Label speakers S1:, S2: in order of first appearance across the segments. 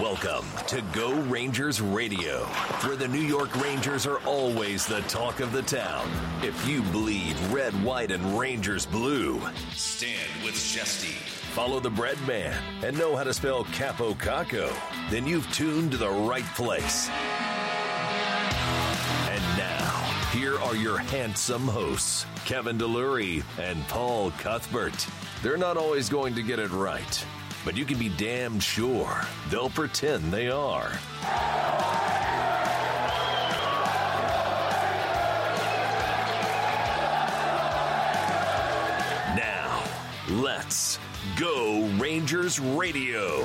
S1: Welcome to Go Rangers Radio, where the New York Rangers are always the talk of the town. If you bleed red, white, and Rangers blue, stand with Shesty. Follow the bread man and know how to spell Kaapo Kakko, then you've tuned to the right place. And now, here are your handsome hosts, Kevin DeLury and Paul Cuthbert. They're not always going to get it right, but you can be damn sure they'll pretend they are. Now, let's go Rangers Radio.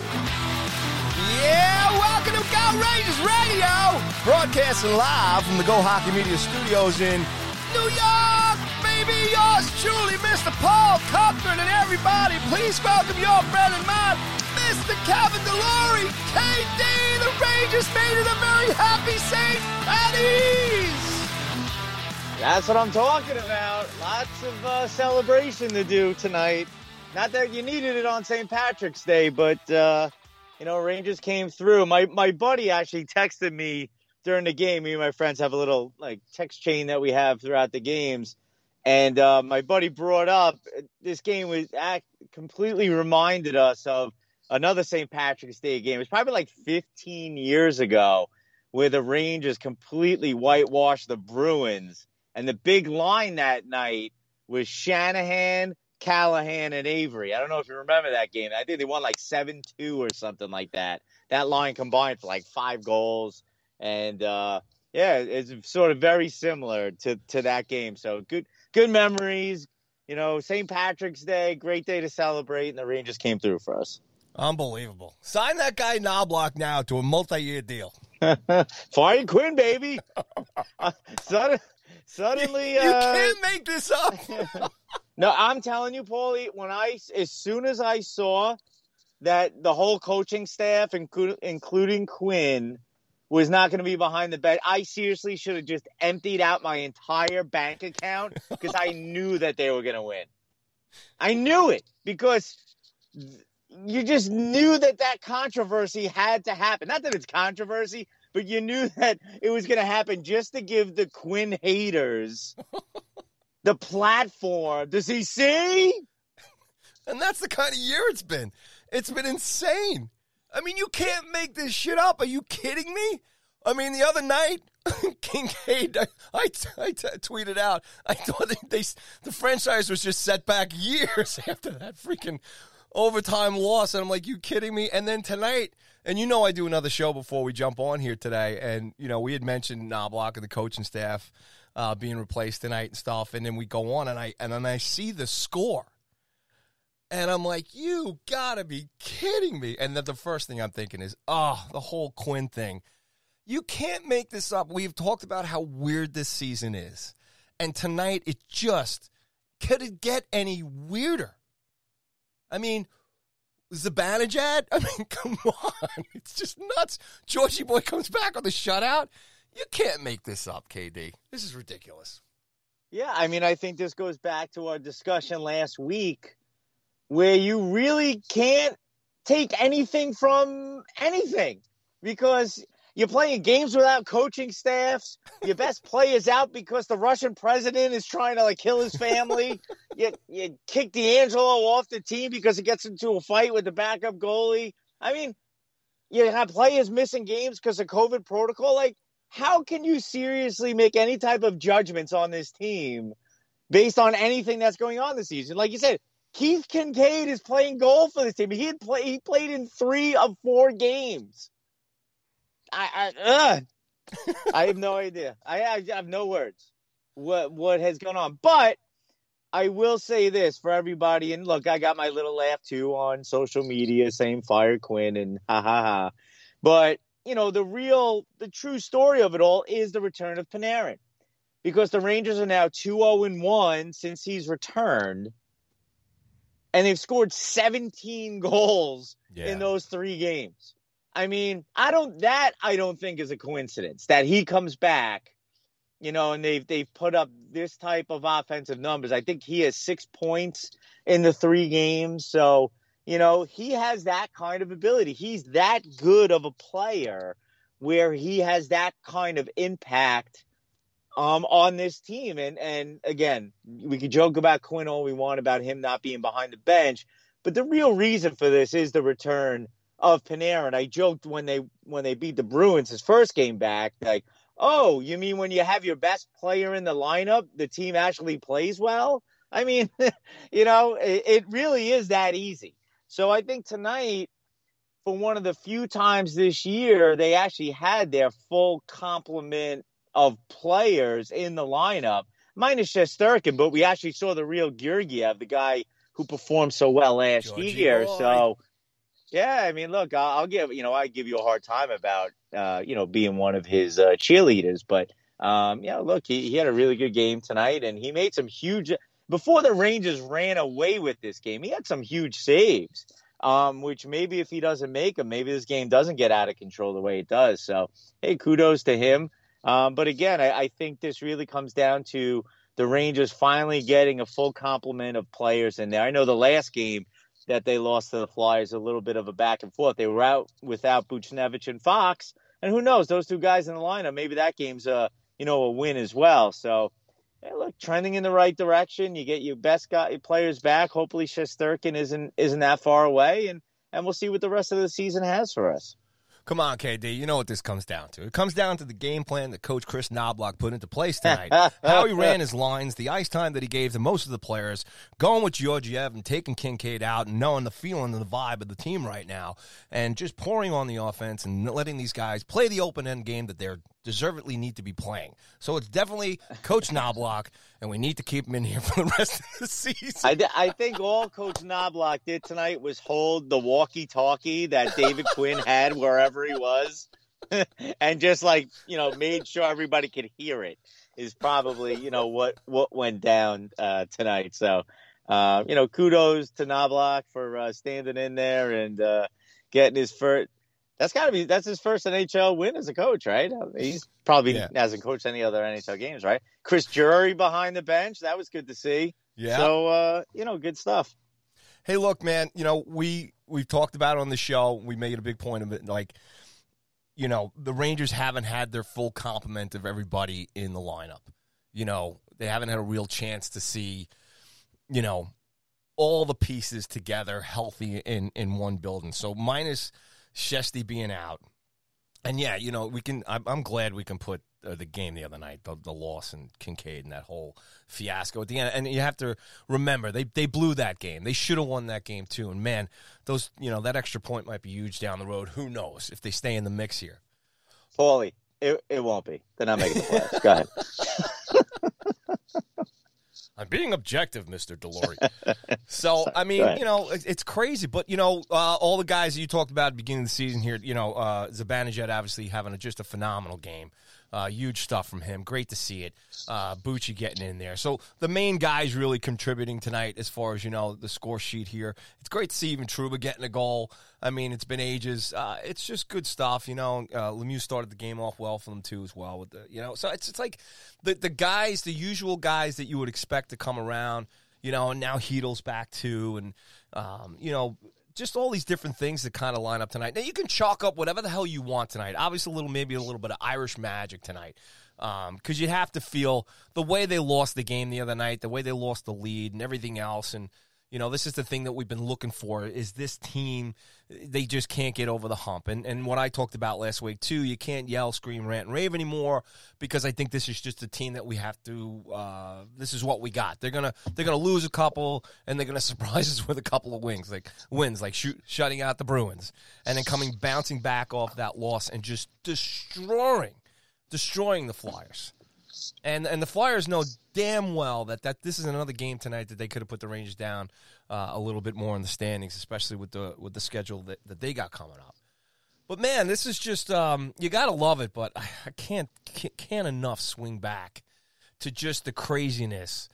S2: Yeah, welcome to Go Rangers Radio, broadcasting live from the Go Hockey Media Studios in New York, baby. Yours truly, Mr. Paul Cuthbert, and everybody, please welcome your friend and mine, Mr. Kevin DeLory, KD. The Rangers made it a very happy St. Patty's.
S3: That's what I'm talking about. Lots of uh, celebration to do tonight. Not that you needed it on St. Patrick's Day, but uh, you know, Rangers came through. My my buddy actually texted me during the game. Me and my friends have a little like text chain that we have throughout the games, and uh, my buddy brought up this game was act, completely reminded us of another St. Patrick's Day game. It's probably like 15 years ago, where the Rangers completely whitewashed the Bruins, and the big line that night was Shanahan. Callahan and Avery. I don't know if you remember that game. I think they won like 7 2 or something like that. That line combined for like five goals. And uh, yeah, it's sort of very similar to, to that game. So good good memories. You know, St. Patrick's Day, great day to celebrate, and the Rangers came through for us.
S2: Unbelievable. Sign that guy Knoblauch now to a multi-year deal.
S3: Fire Quinn, baby. uh, sudden, suddenly,
S2: You
S3: uh,
S2: can't make this up.
S3: No, I'm telling you, Paulie, when I as soon as I saw that the whole coaching staff, including Quinn, was not going to be behind the bet, I seriously should have just emptied out my entire bank account because I knew that they were going to win. I knew it because you just knew that that controversy had to happen. Not that it's controversy, but you knew that it was going to happen just to give the Quinn haters the platform. Does he see?
S2: And that's the kind of year it's been. It's been insane. I mean, you can't make this shit up. Are you kidding me? I mean, the other night, Kinkaid, I, I, I t- tweeted out, I thought they, they, the franchise was just set back years after that freaking overtime loss. And I'm like, you kidding me? And then tonight, and you know I do another show before we jump on here today. And, you know, we had mentioned Knoblauch and the coaching staff uh, being replaced tonight and stuff. And then we go on and I and then I see the score. And I'm like, you gotta be kidding me. And then the first thing I'm thinking is, oh, the whole Quinn thing. You can't make this up. We've talked about how weird this season is. And tonight it just could it get any weirder? I mean, Zibanejad? I mean, come on. It's just nuts. Georgie Boy comes back on the shutout. You can't make this up, KD. This is ridiculous.
S3: Yeah, I mean, I think this goes back to our discussion last week where you really can't take anything from anything because you're playing games without coaching staffs. Your best players out because the Russian president is trying to like kill his family. you you kick D'Angelo off the team because he gets into a fight with the backup goalie. I mean, you have players missing games because of COVID protocol. Like, how can you seriously make any type of judgments on this team based on anything that's going on this season? Like you said, Keith Kinkaid is playing goal for this team. He had play, he played in three of four games. I I, I have no idea. I, I have no words. What what has gone on? But I will say this for everybody. And look, I got my little laugh too on social media, saying fire Quinn and ha ha ha. But you know the real, the true story of it all is the return of Panarin, because the Rangers are now two zero and one since he's returned and they've scored 17 goals
S2: Yeah.
S3: in those three games. I mean, I don't that I don't think is a coincidence that he comes back, you know, and they've they've put up this type of offensive numbers. I think he has six points in the three games. So, you know, he has that kind of ability. He's that good of a player where he has that kind of impact um, on this team. And and again, we could joke about Quinn all we want about him not being behind the bench, but the real reason for this is the return of Panarin. I joked when they when they beat the Bruins his first game back, like, oh, you mean when you have your best player in the lineup, the team actually plays well? I mean, you know, it, it really is that easy. So I think tonight, for one of the few times this year, they actually had their full complement of players in the lineup, minus Shesterkin, but we actually saw the real Georgiev, the guy who performed so well last
S2: Georgie
S3: year.
S2: boy.
S3: So, yeah, I mean, look, I'll, I'll give you know I give you a hard time about uh, you know being one of his uh, cheerleaders, but um, yeah, look, he, he had a really good game tonight, and he made some huge. Before the Rangers ran away with this game, he had some huge saves. Um, which maybe if he doesn't make them, maybe this game doesn't get out of control the way it does. So, hey, kudos to him. Um, but again, I, I think this really comes down to the Rangers finally getting a full complement of players in there. I know the last game that they lost to the Flyers a little bit of a back and forth. They were out without Buchnevich and Fox, and who knows? Those two guys in the lineup, maybe that game's a you know a win as well. So. Hey, look, trending in the right direction. You get your best guy players back. Hopefully, Shesterkin isn't isn't that far away, and and we'll see what the rest of the season has for us.
S2: Come on, KD. You know what this comes down to. It comes down to the game plan that Coach Kris Knoblauch put into place tonight. How he ran his lines, the ice time that he gave to most of the players, going with Georgiev and taking Kinkaid out and knowing the feeling and the vibe of the team right now, and just pouring on the offense and letting these guys play the open end game that they're deservedly need to be playing. So it's definitely Coach Knoblauch, and we need to keep him in here for the rest of the season.
S3: I, th- I think all Coach Knoblauch did tonight was hold the walkie-talkie that David Quinn had wherever he was, and just like you know made sure everybody could hear it. Is probably you know what what went down uh, tonight. So uh, you know kudos to Knoblauch for uh, standing in there and uh, getting his first. That's got to be that's his first NHL win as a coach, right? He's probably
S2: Yeah.
S3: hasn't coached any other NHL games, right? Chris Jury behind the bench, that was good to see.
S2: Yeah.
S3: So uh, you know, good stuff.
S2: Hey, look, man. You know we we've talked about it on the show. We made a big point of it. Like, you know, the Rangers haven't had their full complement of everybody in the lineup. You know, they haven't had a real chance to see, you know, all the pieces together healthy in in one building. So minus Shesty being out, and yeah, you know, we can. I'm, I'm glad we can put uh, the game the other night, the, the loss and Kinkaid and that whole fiasco at the end. And you have to remember they they blew that game. They should have won that game too. And man, those you know that extra point might be huge down the road. Who knows if they stay in the mix here?
S3: Paulie, it, it won't be. They're not making the playoffs. Go ahead.
S2: I'm being objective, Mister Delory. so I mean, you know, it's crazy, but you know, uh, all the guys that you talked about at the beginning of the season here, you know, uh, obviously having a, just a phenomenal game. Uh, huge stuff from him. Great to see it. Uh, Bucci getting in there. So the main guys really contributing tonight, as far as you know, the score sheet here. It's great to see even Trouba getting a goal. I mean, it's been ages. Uh, it's just good stuff. You know, uh, Lemieux started the game off well for them too, as well. With the you know, so it's it's like the the guys, the usual guys that you would expect to come around. You know, and now Chytil's back too, and um, you know, just all these different things that kind of line up tonight. Now you can chalk up whatever the hell you want tonight. Obviously, a little maybe a little bit of Irish magic tonight, um, because you have to feel the way they lost the game the other night, the way they lost the lead, and everything else, and. You know, this is the thing that we've been looking for is this team they just can't get over the hump. And and what I talked about last week too, you can't yell, scream, rant, and rave anymore because I think this is just a team that we have to uh, this is what we got. They're gonna they're gonna lose a couple and they're gonna surprise us with a couple of wins, like wins, like shoot, shutting out the Bruins, and then coming bouncing back off that loss and just destroying destroying the Flyers. And and the Flyers know damn well that, that this is another game tonight that they could have put the Rangers down uh, a little bit more in the standings, especially with the with the schedule that, that they got coming up. But man, this is just um, you gotta love it. But I, can't can't enough swing back to just the craziness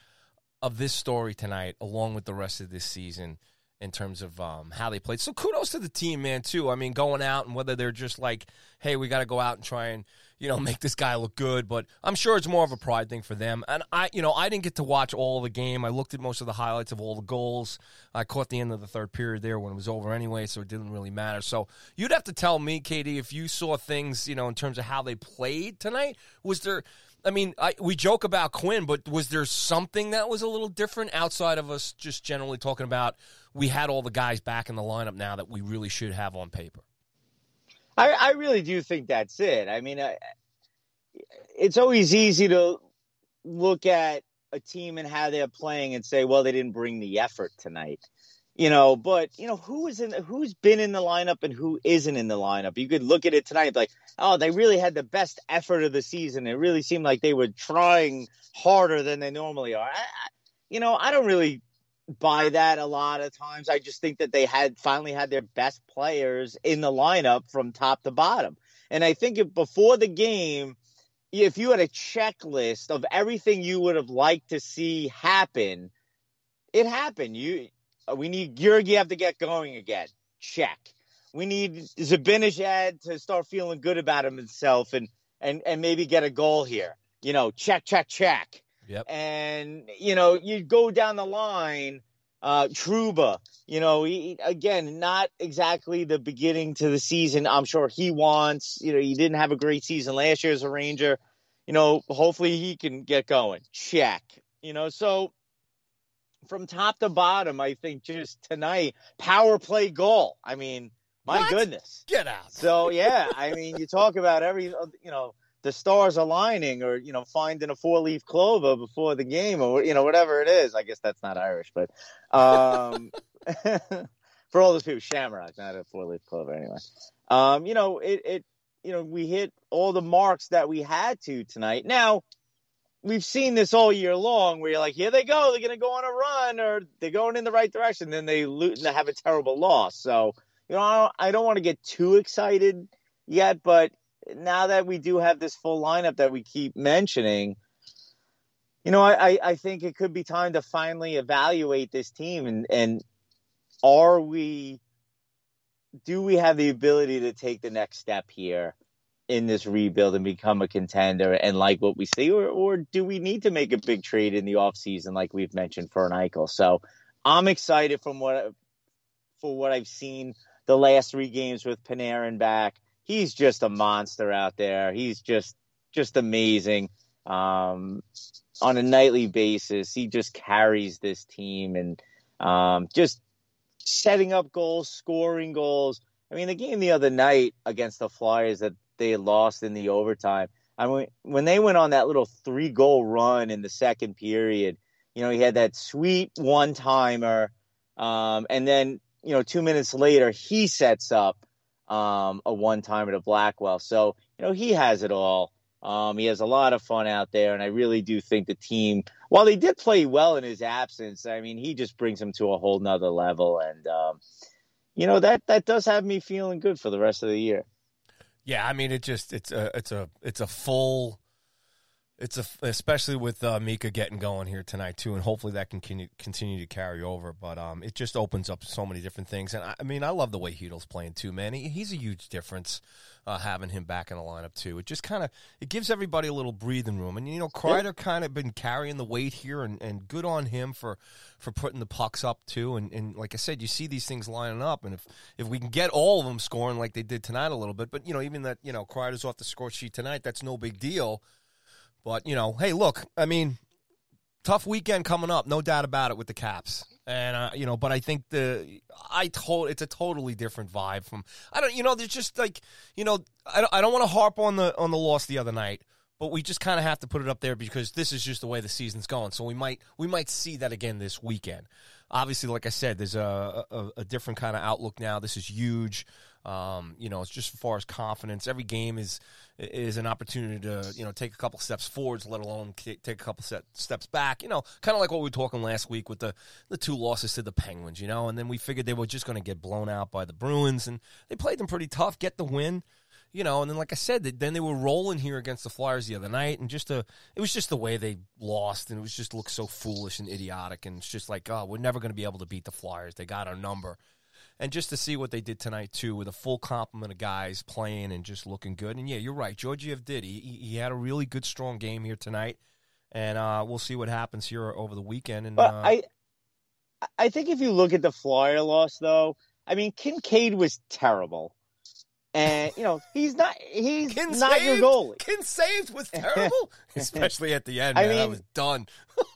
S2: of this story tonight, along with the rest of this season, in terms of um, how they played. So kudos to the team, man, too. I mean, going out and whether they're just like, hey, we got to go out and try and you know make this guy look good, but I'm sure it's more of a pride thing for them. And I, you know, I didn't get to watch all the game. I looked at most of the highlights of all the goals. I caught the end of the third period there when it was over anyway, so it didn't really matter. So you'd have to tell me, KD, if you saw things, you know, in terms of how they played tonight. Was there? I mean, I, we joke about Quinn, but was there something that was a little different outside of us just generally talking about we had all the guys back in the lineup now that we really should have on paper?
S3: I, I really do think that's it. I mean, I, it's always easy to look at a team and how they're playing and say, well, they didn't bring the effort tonight you know, but you know who is in who's been in the lineup and who isn't in the lineup. You could look at it tonight, like, oh, they really had the best effort of the season. It really seemed like they were trying harder than they normally are. I, you know, I don't really buy that a lot of times. I just think that they had finally had their best players in the lineup from top to bottom. And I think if before the game, if you had a checklist of everything you would have liked to see happen, it happened. You we need Georgiev to get going again. Check. We need Zibanejad to start feeling good about himself and and and maybe get a goal here. You know, check, check, check.
S2: Yep.
S3: And you know, you go down the line. Uh, Trouba, you know, he, again, not exactly the beginning to the season. I'm sure he wants. You know, he didn't have a great season last year as a Ranger. You know, hopefully he can get going. Check. You know, so from top to bottom, I think just tonight, power play goal. I mean, my
S2: what?
S3: goodness.
S2: Get out.
S3: So, yeah, I mean, you talk about every, you know, the stars aligning or, you know, finding a four leaf clover before the game or, you know, whatever it is. I guess that's not Irish, but um, for all those people, shamrock, not a four leaf clover anyway. Um, you know, it, it, you know, we hit all the marks that we had to tonight. Now, we've seen this all year long where you're like, here they go, they're going to go on a run or they're going in the right direction. Then they loot and they have a terrible loss. So, you know, I don't, I don't want to get too excited yet, but now that we do have this full lineup that we keep mentioning, you know, I, I think it could be time to finally evaluate this team and, and are we, do we have the ability to take the next step here? in this rebuild and become a contender and like what we see or, or do we need to make a big trade in the offseason like we've mentioned for an Eichel? So I'm excited from what for what I've seen the last three games with Panarin back. He's just a monster out there. He's just just amazing. Um, on a nightly basis, he just carries this team and um, just setting up goals, scoring goals. I mean, the game the other night against the Flyers that they lost in the overtime. I mean, when they went on that little three goal run in the second period, you know, he had that sweet one timer. Um, and then, you know, two minutes later, he sets up um, a one timer to Blackwell. So, you know, he has it all. Um, he has a lot of fun out there. And I really do think the team, while they did play well in his absence, I mean, he just brings them to a whole nother level. And, um, you know, that, that does have me feeling good for the rest of the year.
S2: Yeah, I mean it just it's a it's a it's a full it's a especially with uh, Mika getting going here tonight too, and hopefully that can continue, to carry over. But um, it just opens up so many different things, and I, I mean I love the way Chytil's playing too, man. He, he's a huge difference uh, having him back in the lineup too. It just kind of it gives everybody a little breathing room, and you know Kreider kind of been carrying the weight here, and, and good on him for for putting the pucks up too. And, and like I said, you see these things lining up, and if if we can get all of them scoring like they did tonight a little bit, but you know even that you know Kreider's off the score sheet tonight, that's no big deal but, you know, hey, look, I mean, tough weekend coming up, no doubt about it with the Caps. And uh, you know, but I think the I told it's a totally different vibe from I don't you know there's just like you know I don't, I don't want to harp on the on the loss the other night, but we just kind of have to put it up there because this is just the way the season's going. So we might we might see that again this weekend. Obviously, like I said, there's a a, a different kind of outlook now. This is huge. Um, you know, it's just as far as confidence. Every game is is an opportunity to you know take a couple steps forwards, let alone take a couple set, steps back. You know, kind of like what we were talking last week with the the two losses to the Penguins. You know, and then we figured they were just going to get blown out by the Bruins, and they played them pretty tough, get the win. you know, and then like I said, then they were rolling here against the Flyers the other night, and just a, it was just the way they lost, and it was just looked so foolish and idiotic, and it's just like, oh, we're never going to be able to beat the Flyers. They got our number, and just to see what they did tonight too, with a full complement of guys playing and just looking good, and yeah, you're right, Georgiev did. He he had a really good, strong game here tonight, and uh, we'll see what happens here over the weekend. And
S3: But
S2: uh,
S3: I, I think if you look at the Flyer loss, though, I mean Kinkaid was terrible, and you know he's not he's
S2: Kin
S3: not your
S2: saved-
S3: goalie.
S2: Kin saved was terrible, especially at the end.
S3: I
S2: Man, I
S3: mean-
S2: was done.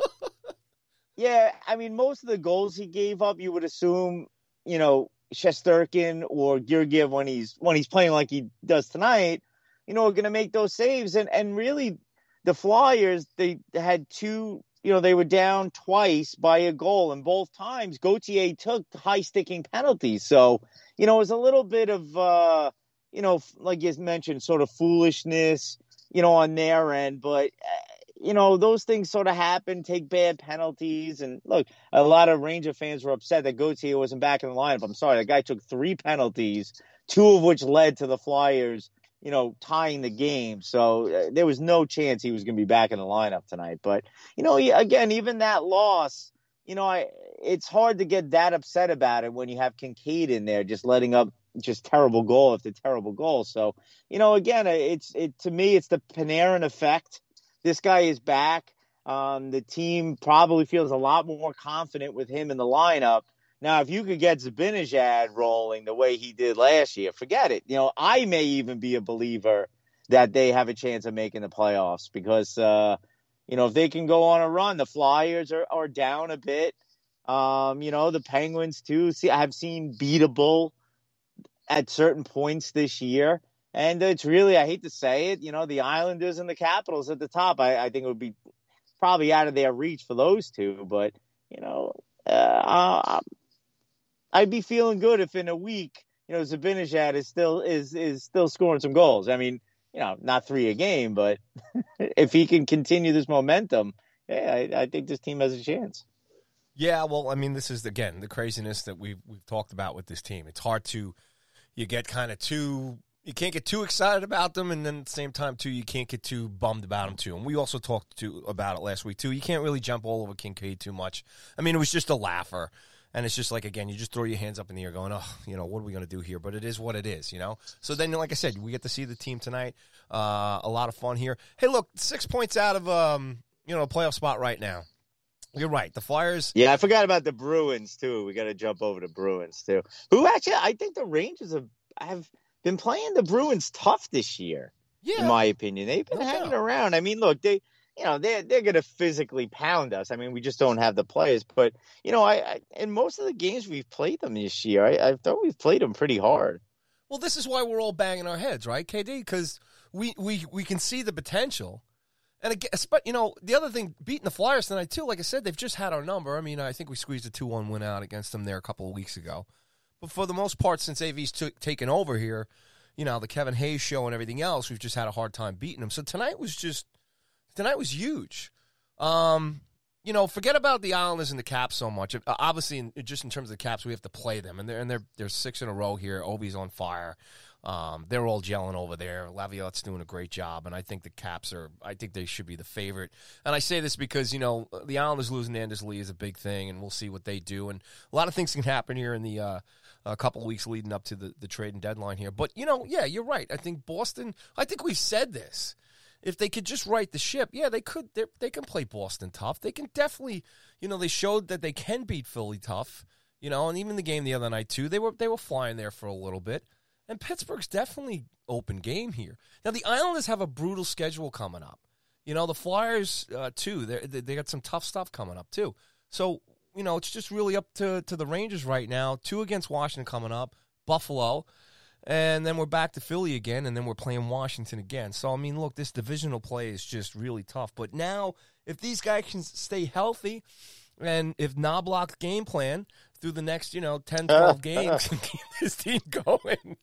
S3: Yeah, I mean most of the goals he gave up, you would assume, you know, Shesterkin or Georgiev when he's when he's playing like he does tonight, you know, are going to make those saves. And and really, the Flyers they had two. You know, they were down twice by a goal, and both times Gauthier took high sticking penalties. So, you know, it was a little bit of, uh, you know, like you mentioned, sort of foolishness, you know, on their end. But you know, those things sort of happen, take bad penalties. And look, a lot of Ranger fans were upset that Gauthier wasn't back in the lineup. I'm sorry, the guy took three penalties, two of which led to the Flyers, you know, tying the game. So uh, there was no chance he was going to be back in the lineup tonight. But, you know, again, even that loss, you know, I, it's hard to get that upset about it when you have Kinkaid in there just letting up just terrible goal after terrible goal. So, you know, again, it's it to me, it's the Panarin effect this guy is back. Um, the team probably feels a lot more confident with him in the lineup. Now, if you could get Zibanejad rolling the way he did last year, forget it. You know, I may even be a believer that they have a chance of making the playoffs because, uh, you know, if they can go on a run, the Flyers are, are down a bit. Um, you know, the Penguins too. See, I've seen beatable at certain points this year. And it's really, I hate to say it, you know, the Islanders and the Capitals at the top. I, I think it would be probably out of their reach for those two. But, you know, uh, I'd be feeling good if in a week, you know, Zibanejad is still is is still scoring some goals. I mean, you know, not three a game, but if he can continue this momentum, yeah, I, I think this team has a chance.
S2: Yeah, well, I mean, this is again the craziness that we've we've talked about with this team. It's hard to you get kind of too you can't get too excited about them, and then at the same time too you can't get too bummed about them too. And we also talked to about it last week too. You can't really jump all over Kinkaid too much. I mean, it was just a laugher. And it's just like again, you just throw your hands up in the air, going, "Oh, you know, what are we going to do here?" But it is what it is, you know. So then, like I said, we get to see the team tonight. Uh, a lot of fun here. Hey, look, six points out of um, you know, a playoff spot right now. You're right. The Flyers.
S3: Yeah, I forgot about the Bruins too. We got to jump over to Bruins too. Who actually, I think the Rangers have have been playing the Bruins tough this year.
S2: Yeah,
S3: in my opinion, they've been
S2: No
S3: hanging
S2: doubt.
S3: around. I mean, look, they, you know, they're they're going to physically pound us. I mean, we just don't have the players. But you know, I, I in most of the games we've played them this year, I, I thought we've played them pretty hard.
S2: Well, this is why we're all banging our heads, right, KD? Because we, we we can see the potential. And again, but you know, the other thing, beating the Flyers tonight too. Like I said, they've just had our number. I mean, I think we squeezed a two-one win out against them there a couple of weeks ago. But for the most part, since AV's took taken over here, you know, the Kevin Hayes show and everything else, we've just had a hard time beating them. So tonight was just tonight was huge. Um, you know, forget about the Islanders and the Caps so much. Uh, Obviously, in, just in terms of the Caps, we have to play them, and they're and they're they're six in a row here. Ovi's on fire. Um, they're all gelling over there. Laviolette's doing a great job, and I think the Caps are. I think they should be the favorite. And I say this because you know the Islanders losing Anders Lee is a big thing, and we'll see what they do. And a lot of things can happen here in the uh, a couple of weeks leading up to the the trade and deadline here. But you know, yeah, you're right. I think Boston. I think we've said this if they could just right the ship, yeah, they could. They can play Boston tough. They can definitely, you know, they showed that they can beat Philly tough. You know, and even the game the other night too, they were they were flying there for a little bit. And Pittsburgh's definitely open game here. Now the Islanders have a brutal schedule coming up. You know, the Flyers uh, too. They they got some tough stuff coming up too. So you know, it's just really up to to the Rangers right now. Two against Washington coming up, Buffalo. And then we're back to Philly again, and then we're playing Washington again. So, I mean, look, this divisional play is just really tough. But now, if these guys can stay healthy, and if Knoblauch's game plan through the next, you know, 10, 12 games can keep this team going,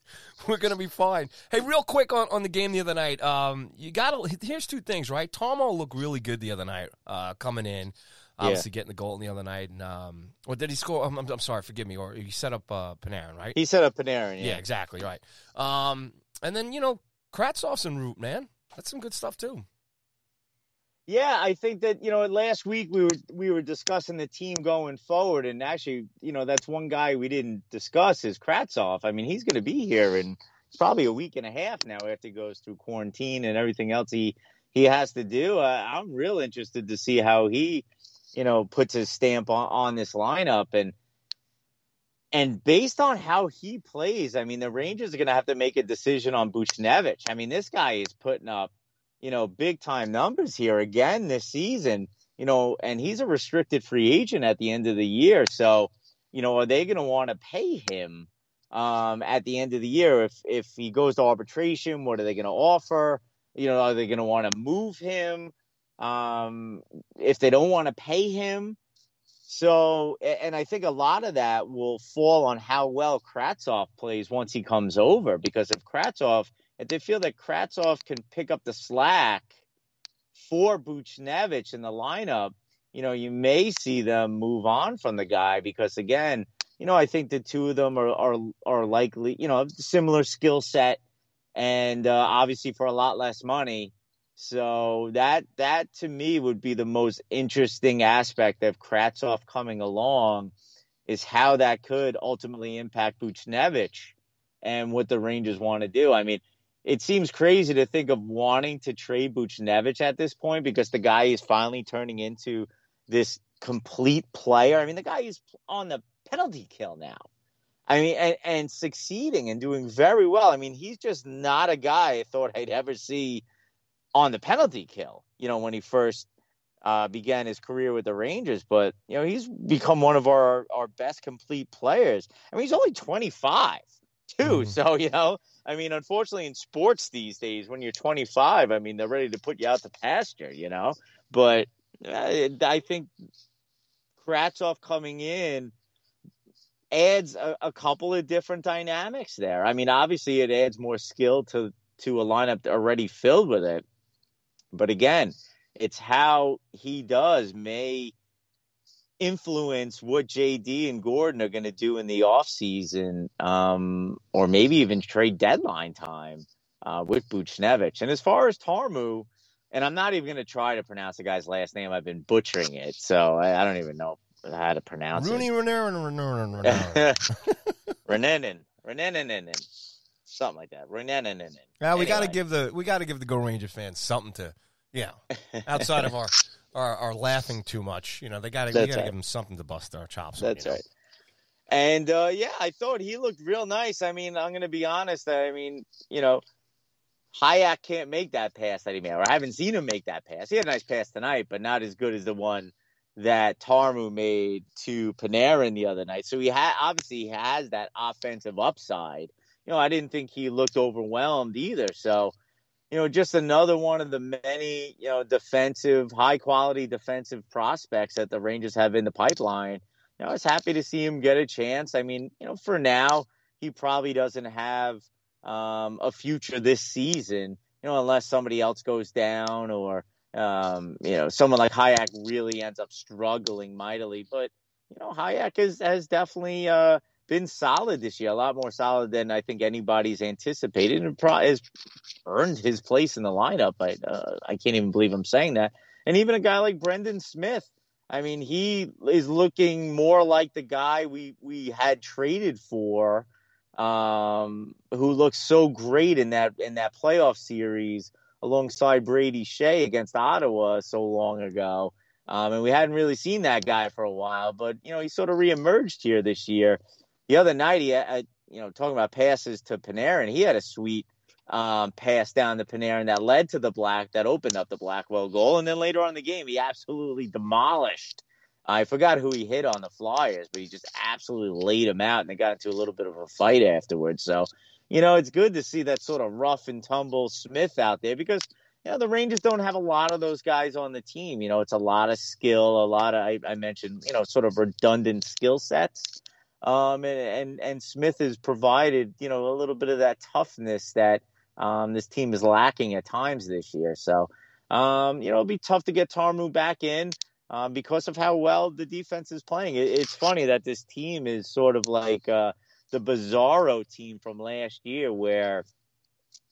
S2: we're going to be fine. Hey, real quick on, on the game the other night. Um, you got to, here's two things, right? Tomo looked really good the other night uh, coming in. Obviously, getting the goal the other night, and um, or did he score? I'm, I'm, I'm sorry, forgive me. Or he set up uh, Panarin, right?
S3: He set up Panarin.
S2: Yeah, exactly right. Um, and then you know Kravtsov's en route, man. That's some good stuff too.
S3: Yeah, I think that you know last week we were we were discussing the team going forward, and actually, you know, that's one guy we didn't discuss is Kravtsov. I mean, he's going to be here in probably a week and a half now after he goes through quarantine and everything else he he has to do. Uh, I'm real interested to see how he, you know, puts his stamp on, on this lineup and and based on how he plays, I mean, the Rangers are going to have to make a decision on Buchnevich. I mean, this guy is putting up, you know, big time numbers here again this season, you know, and he's a restricted free agent at the end of the year. So, you know, are they going to want to pay him um, at the end of the year if if he goes to arbitration? What are they going to offer? You know, are they going to want to move him? Um, if they don't want to pay him, so, and I think a lot of that will fall on how well Kravtsov plays once he comes over. Because if Kravtsov, if they feel that Kravtsov can pick up the slack for Buchnevich in the lineup, you know, you may see them move on from the guy because again, you know, I think the two of them are are are likely, you know, similar skill set, and uh, obviously for a lot less money. So that that to me would be the most interesting aspect of Kravtsov coming along is how that could ultimately impact Buchnevich and what the Rangers want to do. I mean, it seems crazy to think of wanting to trade Buchnevich at this point because the guy is finally turning into this complete player. I mean, the guy is on the penalty kill now. I mean, and, and succeeding and doing very well. I mean, he's just not a guy I thought I'd ever see – on the penalty kill, you know, when he first uh, began his career with the Rangers. But, you know, he's become one of our, our best complete players. I mean, he's only 25, too. Mm-hmm. So, you know, I mean, unfortunately, in sports these days, when you're 25, I mean, they're ready to put you out to pasture, you know. But uh, I think Kravtsov coming in adds a, a, couple of different dynamics there. I mean, obviously, it adds more skill to to a lineup already filled with it. But again, it's how he does may influence what JD and Gorton are going to do in the offseason, um, or maybe even trade deadline time uh, with Buchnevich. And as far as Tarmo, and I'm not even going to try to pronounce the guy's last name. I've been butchering it, so I, I don't even know how to pronounce
S2: Rooney
S3: it.
S2: Rooney Renarin
S3: Renarin Renarin something like that.
S2: Now we anyway. got to give the we got to give the Go Ranger fans something to yeah, outside of our, our, our laughing too much. You know, they got to right. give them something to bust our chops.
S3: That's
S2: on,
S3: right. And uh, yeah, I thought he looked real nice. I mean, I'm going to be honest. I mean, you know, Hajek can't make that pass that he made, or I haven't seen him make that pass. He had a nice pass tonight, but not as good as the one that Tarmo made to Panarin the other night. So he had obviously he has that offensive upside. You know, I didn't think he looked overwhelmed either. So you know, just another one of the many, you know, defensive, high quality defensive prospects that the Rangers have in the pipeline. You know, I was happy to see him get a chance. I mean, you know, for now, he probably doesn't have um, a future this season, you know, unless somebody else goes down or, um, you know, someone like Hajek really ends up struggling mightily. But, you know, Hajek has, has definitely, uh, been solid this year, a lot more solid than I think anybody's anticipated, and has earned his place in the lineup. I uh, I can't even believe I'm saying that. And even a guy like Brendan Smith, I mean, he is looking more like the guy we we had traded for, um, who looked so great in that in that playoff series alongside Brady Skjei against Ottawa so long ago. Um, and we hadn't really seen that guy for a while, but you know he sort of reemerged here this year the other night he had, you know, talking about passes to Panarin, he had a sweet um, pass down to Panarin that led to the black that opened up the Blackwell goal, and then later on in the game he absolutely demolished. I forgot who he hit on the Flyers, but he just absolutely laid him out, and they got into a little bit of a fight afterwards. So, you know, it's good to see that sort of rough and tumble Smith out there because you know, the Rangers don't have a lot of those guys on the team. You know, it's a lot of skill, a lot of I, I mentioned, you know, sort of redundant skill sets. Um, and, and, and Smith has provided, you know, a little bit of that toughness that um, this team is lacking at times this year. So, um, you know, it'll be tough to get Tarmo back in um, because of how well the defense is playing. It, it's funny that this team is sort of like uh, the Bizarro team from last year, where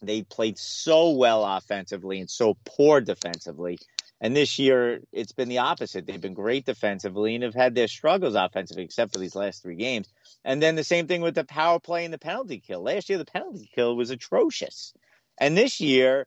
S3: they played so well offensively and so poor defensively. And this year, it's been the opposite. They've been great defensively and have had their struggles offensively, except for these last three games. And then the same thing with the power play and the penalty kill. Last year, the penalty kill was atrocious. And this year,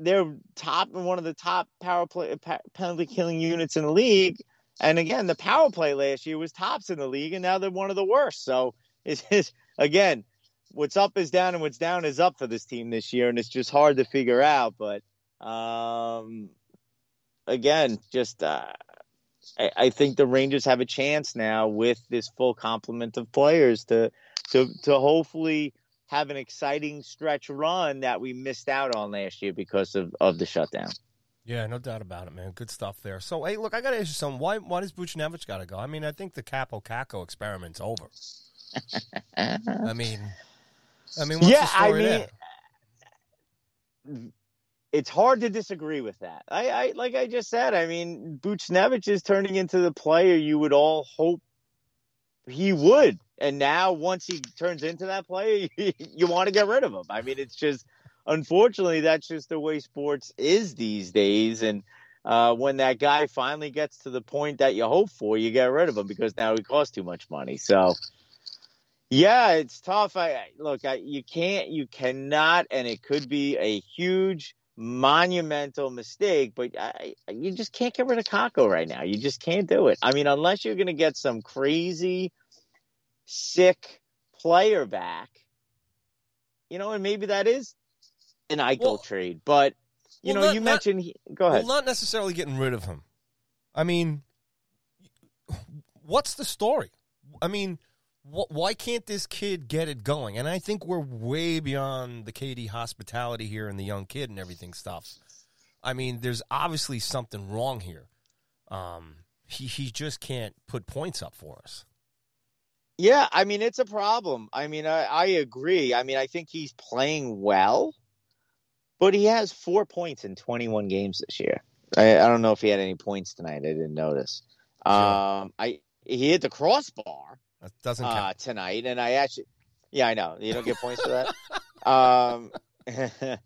S3: they're top and one of the top power play penalty killing units in the league. And again, the power play last year was tops in the league, and now they're one of the worst. So it's again, what's up is down, and what's down is up for this team this year, and it's just hard to figure out. But um, again, just uh, I, I think the Rangers have a chance now with this full complement of players to to to hopefully have an exciting stretch run that we missed out on last year because of, of the shutdown.
S2: Yeah, no doubt about it, man. Good stuff there. So, hey, look, I got to ask you something. Why, why does Buchnevich got to go? I mean, I think the Kaapo Kakko experiment's over. I mean, I mean, yeah, I mean, there?
S3: It's hard to disagree with that. I, I, like I just said, I mean, Buchnevich is turning into the player you would all hope he would. And now, once he turns into that player, you, you want to get rid of him. I mean, it's just unfortunately that's just the way sports is these days. And uh, when that guy finally gets to the point that you hope for, you get rid of him because now he costs too much money. So, yeah, it's tough. I look, I, you can't, you cannot, and it could be a huge monumental mistake, but I, you just can't get rid of Kakko right now. You just can't do it. I mean, unless you're going to get some crazy sick player back, you know, and maybe that is an Eichel well, trade. But you well, know, not, you mentioned. Not, he, go ahead.
S2: Well, not necessarily getting rid of him. I mean, what's the story? I mean, why can't this kid get it going? And I think we're way beyond the KD hospitality here and the young kid and everything stuff. I mean, there's obviously something wrong here. Um, he he just can't put points up for us.
S3: Yeah, I mean it's a problem. I mean, I, I agree. I mean, I think he's playing well, but he has four points in 21 games this year. I, I don't know if he had any points tonight. I didn't notice. Um, I he hit the crossbar.
S2: That doesn't uh,
S3: tonight, and I actually, yeah, I know you don't get points for that. um,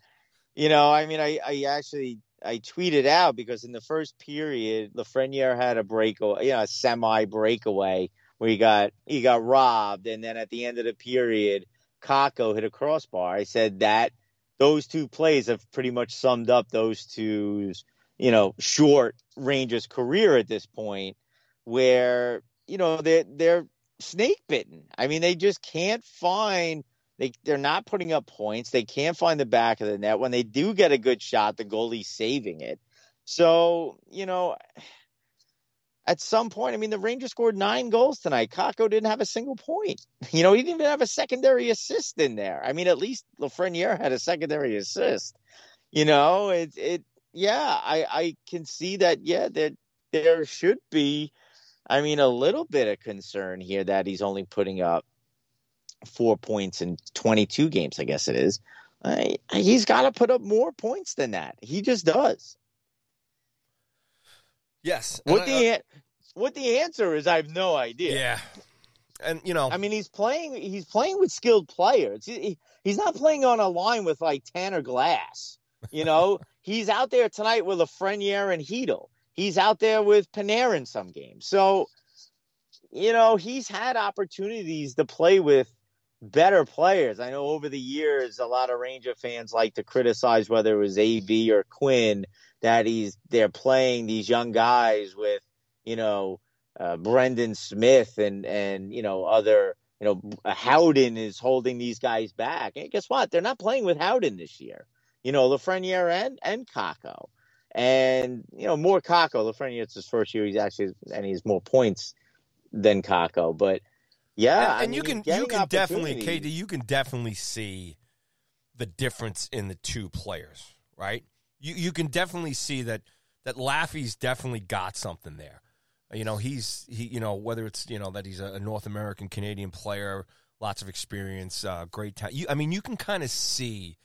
S3: you know, I mean, I I actually I tweeted out because in the first period, Lafreniere had a breakaway, you know, a semi breakaway where he got he got robbed, and then at the end of the period, Kakko hit a crossbar. I said that those two plays have pretty much summed up those two, you know, short Rangers career at this point, where you know they're they're snake bitten. I mean, they just can't find. They they're not putting up points. They can't find the back of the net. When they do get a good shot, the goalie's saving it. So you know, at some point, I mean, the Rangers scored nine goals tonight. Kakko didn't have a single point. You know, he didn't even have a secondary assist in there. I mean, at least Lafreniere had a secondary assist. You know, it it yeah, I I can see that. Yeah, that there should be. I mean, a little bit of concern here that he's only putting up four points in 22 games. I guess it is. I, he's got to put up more points than that. He just does.
S2: Yes.
S3: What the uh, what the answer is, I have no idea.
S2: Yeah. And you know,
S3: I mean, he's playing. He's playing with skilled players. He, he's not playing on a line with like Tanner Glass. You know, he's out there tonight with Lafreniere and Chytil. He's out there with Panarin in some games. So, you know, he's had opportunities to play with better players. I know over the years, a lot of Ranger fans like to criticize whether it was AV or Quinn that he's they're playing these young guys with you know uh, Brendan Smith and and you know other you know Howden is holding these guys back. And guess what? They're not playing with Howden this year. You know Lafreniere and and Kakko, and you know more Kakko. Lafreniere it's his first year. He's actually and he's more points than Kakko, but. Yeah,
S2: and, and you can you can definitely KD you can definitely see the difference in the two players, right? you you can definitely see that that Laffy's definitely got something there. You know, he's he you know whether it's you know that he's a North American Canadian player, lots of experience, uh, great talent. You, I mean, you can kind of see.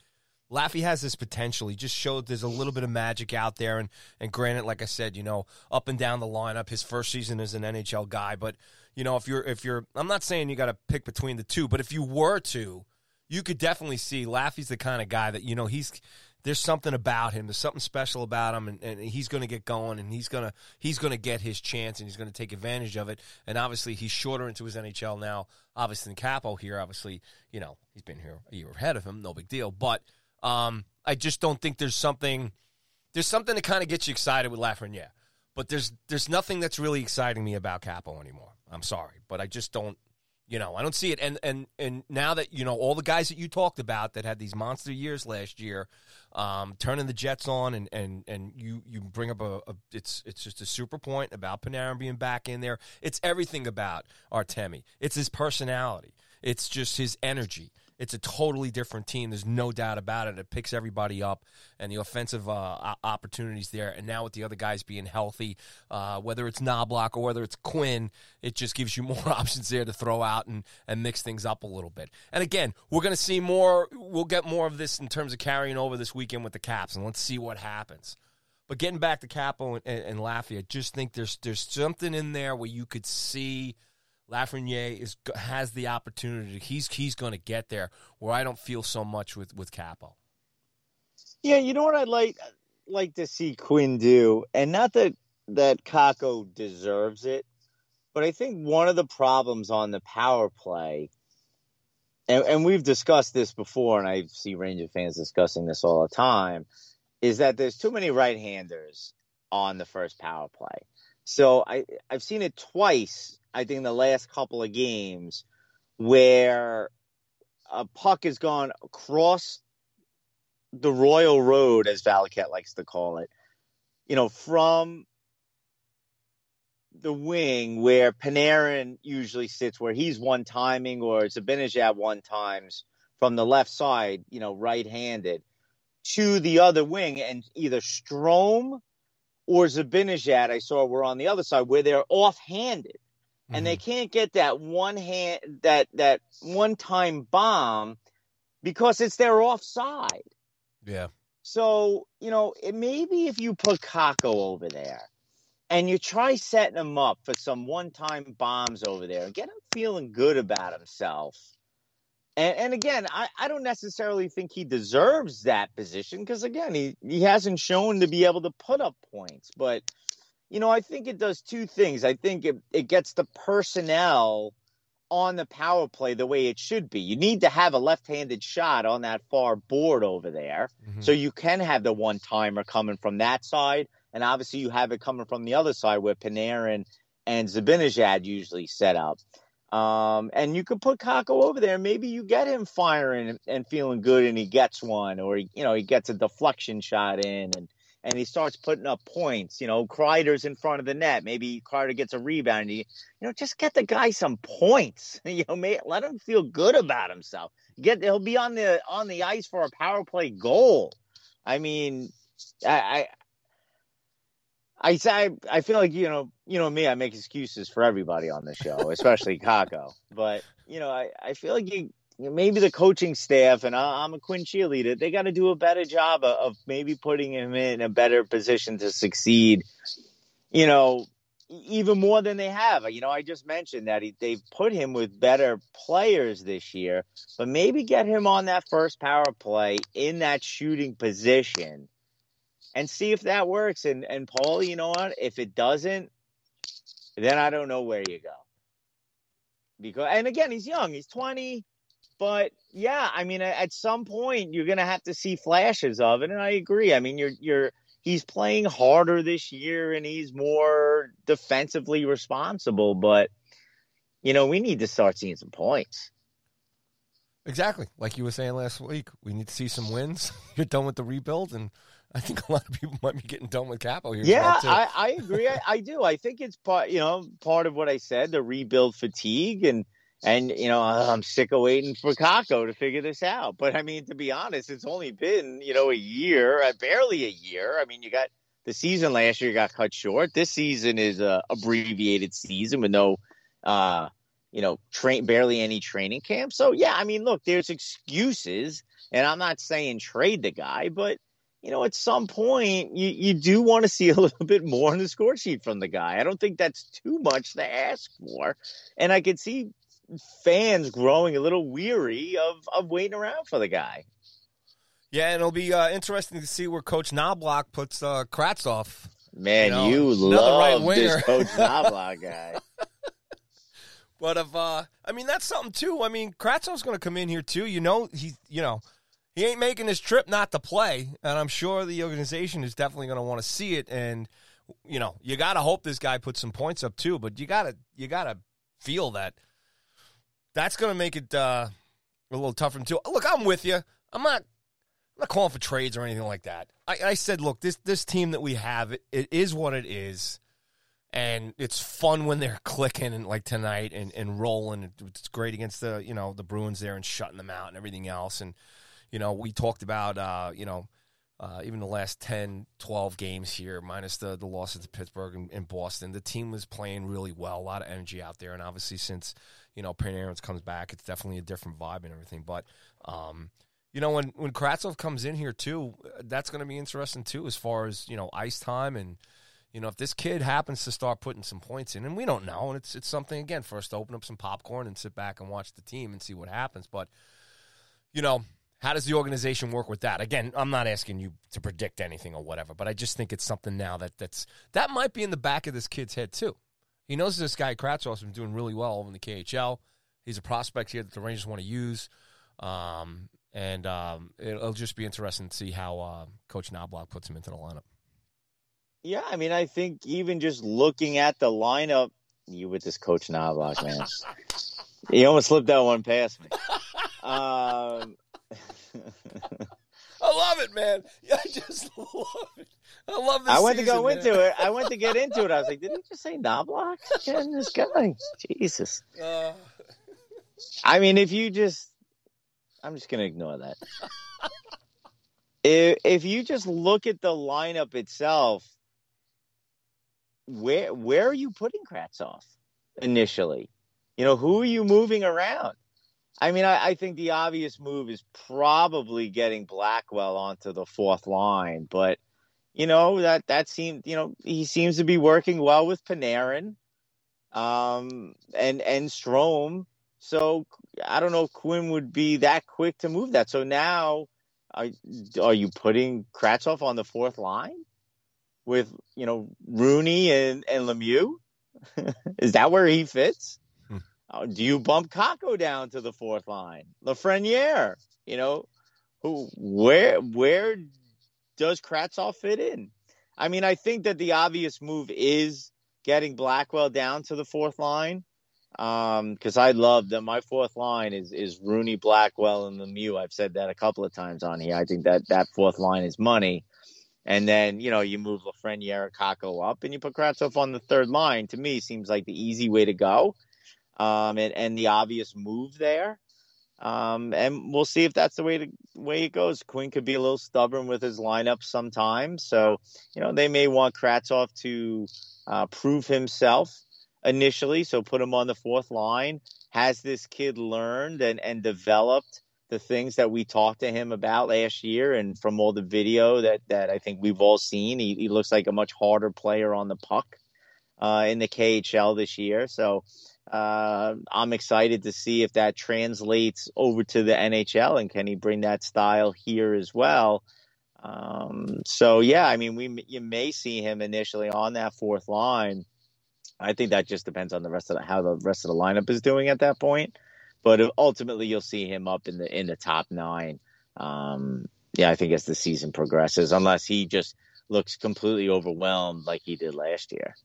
S2: Laffy has this potential. He just showed there's a little bit of magic out there, and and granted, like I said, you know, up and down the lineup, his first season as an NHL guy. But you know, if you're if you're, I'm not saying you got to pick between the two, but if you were to, you could definitely see Laffy's the kind of guy that you know he's there's something about him. There's something special about him, and, and he's going to get going, and he's going to he's going to get his chance, and he's going to take advantage of it. And obviously, he's shorter into his NHL now. Obviously, in Kaapo here, obviously, you know he's been here a year ahead of him, no big deal. But um, I just don't think there's something there's something that kind of gets you excited with Lafreniere. But there's there's nothing that's really exciting me about Kaapo anymore. I'm sorry, but I just don't you know, I don't see it. And and and now that you know all the guys that you talked about that had these monster years last year, um, turning the Jets on, and and and you you bring up a, a, it's it's just a super point about Panarin being back in there. It's everything about Artemi. It's his personality. It's just his energy. It's a totally different team. There's no doubt about it. It picks everybody up, and the offensive uh, opportunities there. And now with the other guys being healthy, uh, whether it's Knoblauch or whether it's Quinn, it just gives you more options there to throw out and, and mix things up a little bit. And again, we're going to see more. We'll get more of this in terms of carrying over this weekend with the Caps, and let's see what happens. But getting back to Kaapo and, and, I just think there's there's something in there where you could see – Lafreniere is has the opportunity. He's he's going to get there where I don't feel so much with with Kaapo.
S3: Yeah, you know what I'd like like to see Quinn do, and not that that Kakko deserves it, but I think one of the problems on the power play, and, and we've discussed this before, and I see Ranger fans discussing this all the time, is that there's too many right-handers on the first power play. So I I've seen it twice I think, the last couple of games where a puck has gone across the Royal Road, as Valiquette likes to call it, you know, from the wing where Panarin usually sits, where he's one timing, or it's one times from the left side, you know, right handed, to the other wing, and either Strome or Zibanejad, I saw were on the other side where they're off handed and mm-hmm. they can't get that one hand that that one time bomb because it's their offside.
S2: Yeah.
S3: So you know, it, maybe if you put Kakko over there, and you try setting him up for some one time bombs over there, and get him feeling good about himself. And, and again, I, I don't necessarily think he deserves that position because again, he, he hasn't shown to be able to put up points, but you know, I think it does two things. I think it, it gets the personnel on the power play the way it should be. You need to have a left-handed shot on that far board over there, mm-hmm. so you can have the one timer coming from that side, and obviously you have it coming from the other side where Panarin and Zibanejad usually set up. Um, and you could put Kakko over there. Maybe you get him firing and, and feeling good, and he gets one, or you know he gets a deflection shot in, and and he starts putting up points. You know, Kreider's in front of the net. Maybe Kreider gets a rebound. He, you know, just get the guy some points. You know, may, let him feel good about himself. Get he'll be on the on the ice for a power play goal. I mean, I. I, I, I feel like you know you know me I make excuses for everybody on the show especially Kakko but you know I, I feel like you maybe the coaching staff, and uh, I'm a Quinn cheerleader, they got to do a better job of, maybe putting him in a better position to succeed. You know, even more than they have. You know, I just mentioned that he, they've put him with better players this year, but maybe get him on that first power play in that shooting position and see if that works. And and Paul, you know what? If it doesn't, then I don't know where you go. Because and again, he's young. He's 20 but yeah, I mean, at some point you're going to have to see flashes of it, and I agree. I mean, you're you're he's playing harder this year, and he's more defensively responsible. But you know, we need to start seeing some points.
S2: Exactly, like you were saying last week, we need to see some wins. you're done with the rebuild, and I think a lot of people might be getting done with Kaapo here.
S3: Yeah, I, I, agree. I, I do. I think it's part, you know, part of what I said, the rebuild fatigue, and and you know, I'm sick of waiting for Kakko to figure this out. But I mean, to be honest, it's only been you know a year, uh, barely a year. I mean, you got the season last year got cut short. This season is a abbreviated season with no, uh, you know, train barely any training camp. So yeah, I mean, look, there's excuses, and I'm not saying trade the guy, but you know, at some point, you, you do want to see a little bit more on the score sheet from the guy. I don't think that's too much to ask for. And I could see fans growing a little weary of of waiting around for the guy.
S2: Yeah, and it'll be uh, interesting to see where Coach Knoblauch puts uh, off.
S3: Man, you, know, you love right this Coach Knoblauch guy.
S2: but if uh, I mean that's something too. I mean Kravtsov's going to come in here too. You know he, you know, he ain't making this trip not to play, and I'm sure the organization is definitely going to want to see it. And you know, you got to hope this guy puts some points up too. But you got to you got to feel that that's going to make it uh, a little tougher too. Look, I'm with you. I'm not. I'm not calling for trades or anything like that. I, I said, look, this this team that we have, it, it is what it is, and it's fun when they're clicking and like tonight and, and rolling. It's great against the you know the Bruins there and shutting them out and everything else. And you know, we talked about uh, you know uh, even the last 10, 12 games here, minus the, the losses to Pittsburgh and, and, Boston, the team was playing really well. A lot of energy out there. And obviously, since, you know, Panarin comes back, it's definitely a different vibe and everything. But, um, you know, when, when Kravtsov comes in here, too, that's going to be interesting, too, as far as, you know, ice time. And, you know, if this kid happens to start putting some points in, and we don't know, and it's, it's something, again, for us to open up some popcorn and sit back and watch the team and see what happens. But, you know, how does the organization work with that? Again, I'm not asking you to predict anything or whatever, but I just think it's something now that that's that might be in the back of this kid's head too. He knows this guy Kravtsov's been doing really well over in the KHL. He's a prospect here that the Rangers want to use, um, and um, it'll just be interesting to see how uh, Coach Knoblauch puts him into the lineup.
S3: Yeah, I mean, I think even just looking at the lineup, you with this Coach Knoblauch, man, he almost slipped that one past me. Um,
S2: I love it, man. I just love it. I love this.
S3: I went
S2: season,
S3: to go
S2: man.
S3: into it. I went to get into it. I was like, did he just say Knoblauch? Again, this guy. Jesus. Uh... I mean, if you just, I'm just gonna ignore that. if if you just look at the lineup itself, where where are you putting Kravtsov initially? You know, who are you moving around? I mean, I, I, think the obvious move is probably getting Blackwell onto the fourth line, but you know that that seemed you know he seems to be working well with Panarin, um, and and Strome. So I don't know if Quinn would be that quick to move that. So now, are, are you putting Kravtsov on the fourth line with you know Rooney and and Lemieux? is that where he fits? Uh, do you bump Kakko down to the fourth line? Lafreniere, you know, who where where does Kravtsov fit in? I mean, I think that the obvious move is getting Blackwell down to the fourth line. Um, because I love them. My fourth line is is Rooney, Blackwell, and Lemieux. I've said that a couple of times on here. I think that that fourth line is money. And then, you know, you move Lafreniere, Kakko up, and you put Kravtsov on the third line. To me, seems like the easy way to go um, and, and the obvious move there. Um, and we'll see if that's the way to way it goes. Quinn could be a little stubborn with his lineup sometimes, so you know they may want Kravtsov to uh, prove himself initially. So put him on the fourth line. Has this kid learned and and developed the things that we talked to him about last year, and from all the video that that I think we've all seen, he, he looks like a much harder player on the puck uh, in the KHL this year. So uh, I'm excited to see if that translates over to the NHL and can he bring that style here as well. Um, so yeah, I mean, we you may see him initially on that fourth line. I think that just depends on the rest of the, how the rest of the lineup is doing at that point. But ultimately, you'll see him up in the in the top nine. Um, yeah, I think as the season progresses, unless he just looks completely overwhelmed like he did last year.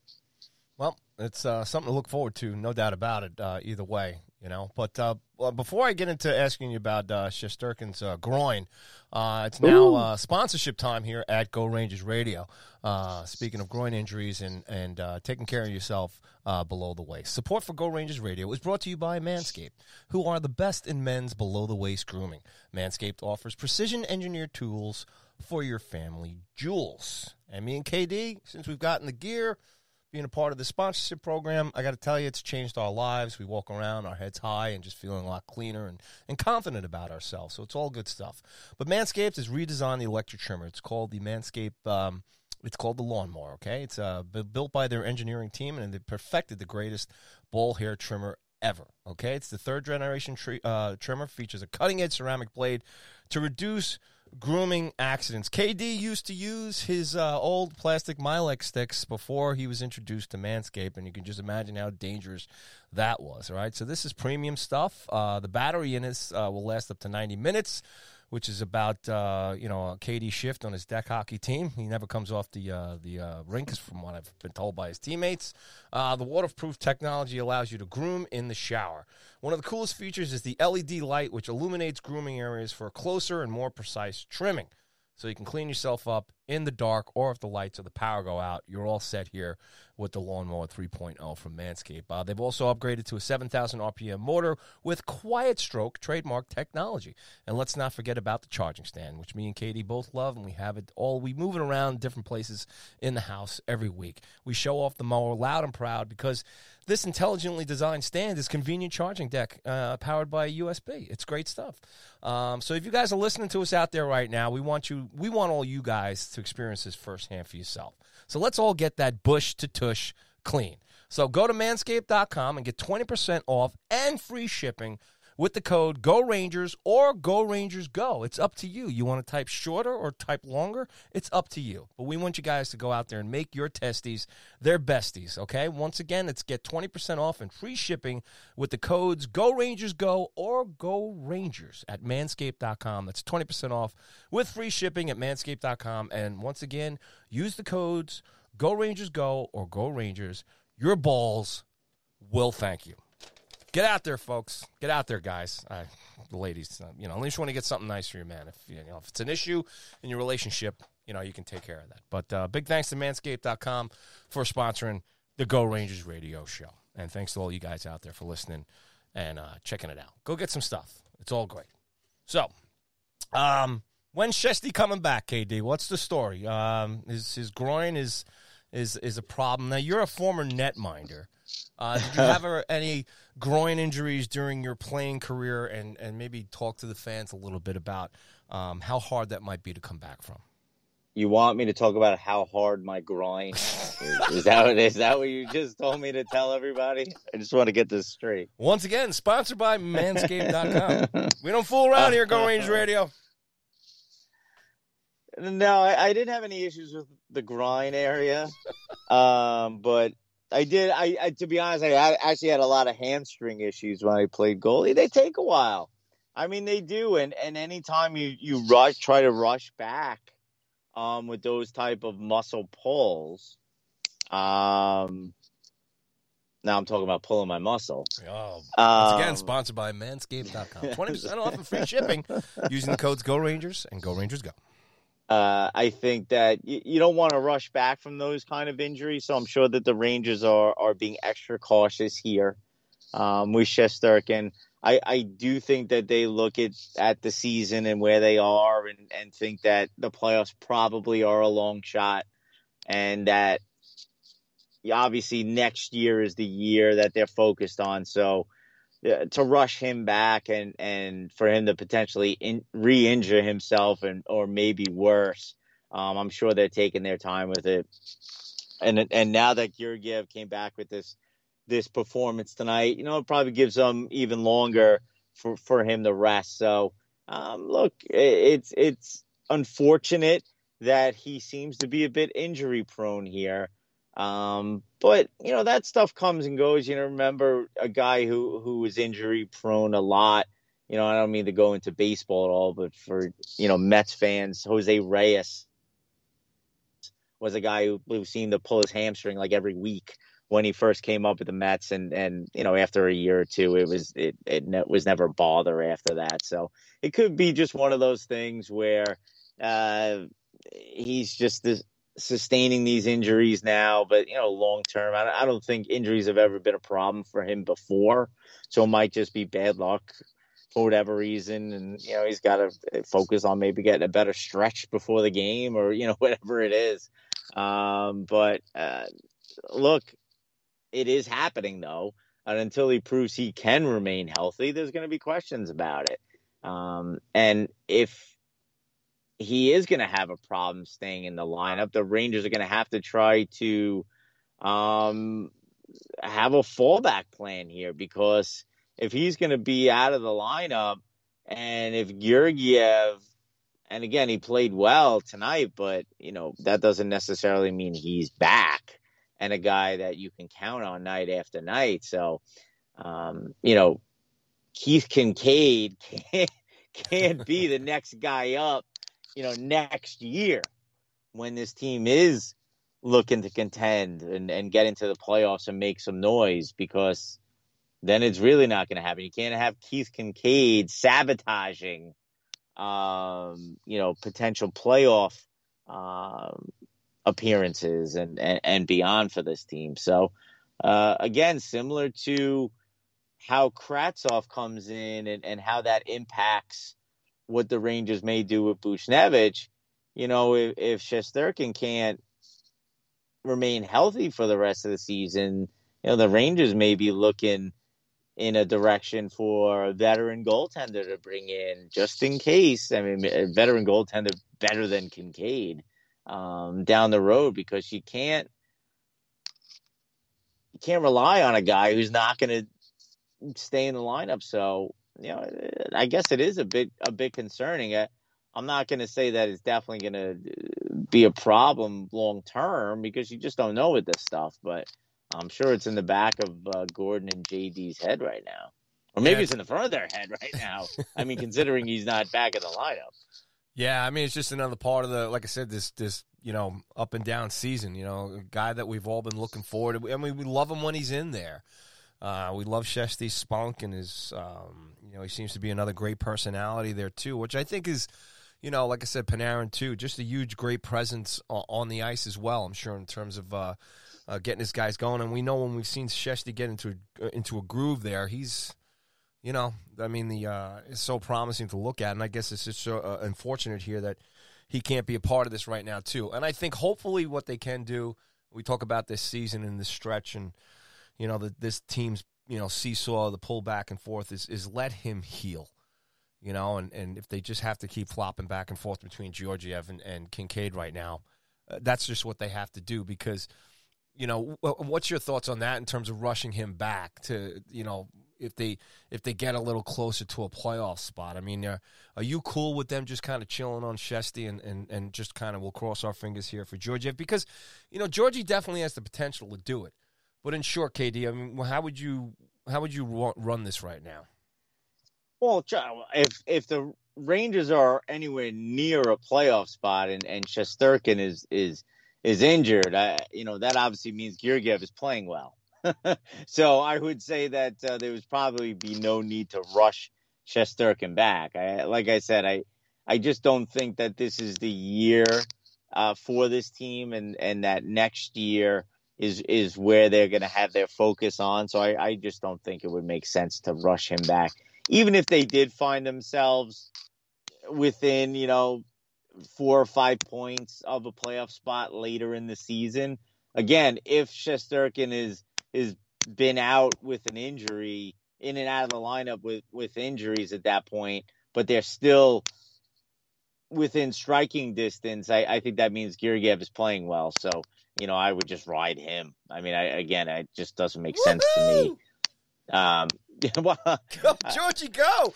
S2: Well, it's uh, something to look forward to, no doubt about it. Uh, either way, you know. But uh, well, before I get into asking you about uh, Shesterkin's uh, groin, uh, it's now uh, sponsorship time here at Go Rangers Radio. Uh, speaking of groin injuries and and taking care of yourself below the waist, support for Go Rangers Radio is brought to you by Manscaped, who are the best in men's below the waist grooming. Manscaped offers precision engineered tools for your family jewels. And me and KD, since we've gotten the gear being a part of the sponsorship program. I got to tell you, it's changed our lives. We walk around, our heads high, and just feeling a lot cleaner and, and confident about ourselves. So it's all good stuff. But Manscaped has redesigned the electric trimmer. It's called the Manscaped. Um, it's called the lawnmower. Okay, it's uh, built by their engineering team, and they perfected the greatest ball hair trimmer ever. Okay, it's the third generation uh, trimmer. Features a cutting edge ceramic blade to reduce grooming accidents. KD used to use his uh, old plastic Milex sticks before he was introduced to Manscaped, and you can just imagine how dangerous that was. All right, so this is premium stuff. Uh, the battery in this uh, will last up to 90 minutes which is about uh, you know KD shift on his deck hockey team. He never comes off the uh, the uh, rink, from what I've been told by his teammates. Uh, the waterproof technology allows you to groom in the shower. One of the coolest features is the LED light, which illuminates grooming areas for a closer and more precise trimming. So you can clean yourself up in the dark, or if the lights or the power go out, you're all set here with the Lawnmower 3.0 from Manscaped. Uh, they've also upgraded to a 7,000 RPM motor with Quiet Stroke trademark technology. And let's not forget about the charging stand, which me and KD both love, and we have it all. We move it around different places in the house every week. We show off the mower loud and proud because this intelligently designed stand is convenient charging deck uh, powered by USB. It's great stuff. Um, so if you guys are listening to us out there right now, we want you, we want all you guys to experience this firsthand for yourself. So let's all get that bush to tush clean. So go to manscaped.com and get 20% off and free shipping with the code Go Rangers or Go Rangers Go. It's up to you. You want to type shorter or type longer? It's up to you. But we want you guys to go out there and make your testes their besties, okay? Once again, it's get 20% off and free shipping with the codes Go Rangers Go or Go Rangers at manscaped.com. That's 20% off with free shipping at manscaped.com. And once again, use the codes Go Rangers Go or Go Rangers. Your balls will thank you. Get out there, folks. Get out there, guys. Uh, the ladies, uh, you know, unless you want to get something nice for your man. If you know if it's an issue in your relationship, you know you can take care of that. But uh, big thanks to Manscaped.com for sponsoring the Go Rangers Radio Show, and thanks to all you guys out there for listening and uh, checking it out. Go get some stuff. It's all great. So, um, when's Shesty coming back, KD? What's the story? Um, his his groin is is is a problem. Now you're a former netminder. Uh, did you have any groin injuries during your playing career, and and maybe talk to the fans a little bit about um, how hard that might be to come back from?
S3: You want me to talk about how hard my groin is, is that that what you just told me to tell everybody? I just want to get this straight.
S2: Once again, sponsored by Manscaped.com. we don't fool around here, Go Range Radio.
S3: No, I, I, didn't have any issues with the groin area, um, but I did. I, I, to be honest, I actually had a lot of hamstring issues when I played goalie. They take a while. I mean, they do. And and anytime you you rush, try to rush back, um, with those type of muscle pulls, um. Now I'm talking about pulling my muscle.
S2: Oh, once um, again, sponsored by Manscaped.com. Twenty percent off and free shipping using the codes Go Rangers and Go Rangers Go.
S3: Uh, I think that you, you don't want to rush back from those kind of injuries, so I'm sure that the Rangers are are being extra cautious here um, with Shesterkin. I, I do think that they look at, at the season and where they are and, and think that the playoffs probably are a long shot and that obviously next year is the year that they're focused on. So to rush him back and and for him to potentially in, re-injure himself and or maybe worse. Um, I'm sure they're taking their time with it. And and now that Georgiev came back with this this performance tonight, you know, it probably gives them even longer for for him to rest. So um, look, it's it's unfortunate that he seems to be a bit injury prone here. Um, but you know that stuff comes and goes. You know, remember a guy who who was injury prone a lot. You know, I don't mean to go into baseball at all, but for you know Mets fans, Jose Reyes was a guy who, seemed to pull his hamstring like every week when he first came up with the Mets, and and you know after a year or two, it was it it was never bother after that. So it could be just one of those things where uh, he's just this sustaining these injuries now, but you know, long term, I, I don't think injuries have ever been a problem for him before. So it might just be bad luck for whatever reason, and you know, he's got to focus on maybe getting a better stretch before the game, or you know, whatever it is. Um, but uh, look, it is happening though, and until he proves he can remain healthy, there's going to be questions about it. Um, and if he is going to have a problem staying in the lineup. The Rangers are going to have to try to, um, have a fallback plan here because if he's going to be out of the lineup and if Georgiev and again, he played well tonight, but you know that doesn't necessarily mean he's back and a guy that you can count on night after night. So, um, you know, Keith Kinkaid can't, can't be the next guy up, you know, next year when this team is looking to contend and, and get into the playoffs and make some noise because then it's really not going to happen. You can't have Keith Kinkaid sabotaging um, you know, potential playoff um, appearances and, and, and beyond for this team. So, uh, again, similar to how Kravtsov comes in and, and how that impacts what the Rangers may do with Buchnevich, you know, if, if Shesterkin can't remain healthy for the rest of the season, you know, the Rangers may be looking in a direction for a veteran goaltender to bring in just in case. I mean, a veteran goaltender better than Kinkaid um, down the road because you can't you can't rely on a guy who's not going to stay in the lineup. So you know, I guess it is a bit a bit concerning. I, I'm not going to say that it's definitely going to be a problem long term because you just don't know with this stuff, but I'm sure it's in the back of uh, Gorton and JD's head right now. Or maybe yeah. it's in the front of their head right now. I mean, considering he's not back in the lineup.
S2: Yeah, I mean, it's just another part of the, like I said, this this you know up and down season. You know, a guy that we've all been looking forward to. I mean, we love him when he's in there. Uh, we love Shesty's spunk and his, um, you know, he seems to be another great personality there too, which I think is, you know, like I said, Panarin too, just a huge, great presence on the ice as well. I'm sure in terms of, uh, uh, getting his guys going. And we know when we've seen Shesty get into a, uh, into a groove there, he's, you know, I mean, the uh, it's so promising to look at. And I guess it's just so uh, unfortunate here that he can't be a part of this right now too. And I think hopefully what they can do, we talk about this season and this stretch, and you know, the, this team's you know seesaw, the pull back and forth is is let him heal. You know, and, and if they just have to keep flopping back and forth between Georgiev and, and Kinkaid right now, uh, that's just what they have to do because you know, what's your thoughts on that in terms of rushing him back to, you know, if they if they get a little closer to a playoff spot? I mean, are, are you cool with them just kind of chilling on Shesty and, and, and just kind of we'll cross our fingers here for Georgiev because, you know, Georgie definitely has the potential to do it. But in short, KD, I mean, how would you how would you run this right now?
S3: Well, if if the Rangers are anywhere near a playoff spot and and Shesterkin is is is injured, I, you know, that obviously means Georgiev is playing well. so I would say that uh, there would probably be no need to rush Shesterkin back. I, like I said, I I just don't think that this is the year uh, for this team, and and that next year is is where they're going to have their focus on. So I, I just don't think it would make sense to rush him back, even if they did find themselves within you know four or five points of a playoff spot later in the season. Again, if Shesterkin is is been out with an injury, in and out of the lineup with with injuries at that point, but they're still within striking distance. I, I think that means Georgiev is playing well. So you know, I would just ride him. I mean, I again, it just doesn't make Woo-hoo! sense to me. Um,
S2: well, go, Georgie, go!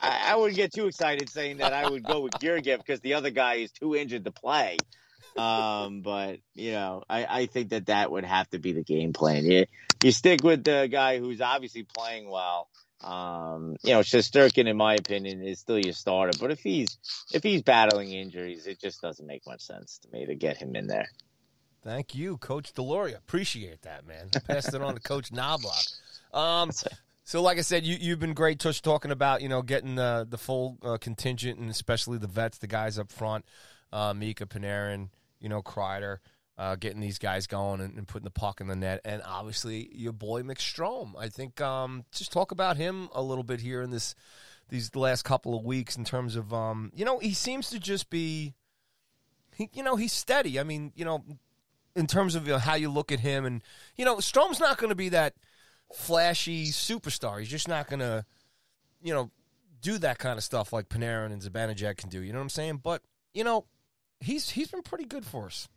S3: I, I, wouldn't get too excited saying that I would go with Georgiev because the other guy is too injured to play. Um, but you know, I, I think that that would have to be the game plan. You, you stick with the guy who's obviously playing well. Um, you know, Shesterkin, in my opinion, is still your starter. But if he's if he's battling injuries, it just doesn't make much sense to me to get him in there.
S2: Thank you, Coach Deloria. Appreciate that, man. Passed it on to Coach Knoblauch. Um, so, like I said, you you've been great, Tush, talking about you know getting the the full uh, contingent and especially the vets, the guys up front, uh, Mika Panarin, you know Kreider, uh, getting these guys going and, and, putting the puck in the net, and obviously your boy McStrome. I think um, just talk about him a little bit here in this these last couple of weeks in terms of um, you know he seems to just be, he, you know, he's steady. I mean, you know, in terms of you know, how you look at him, and you know, Strome's not going to be that flashy superstar. He's just not going to, you know, do that kind of stuff like Panarin and Zibanejad can do. You know what I'm saying? But you know, he's he's been pretty good for us.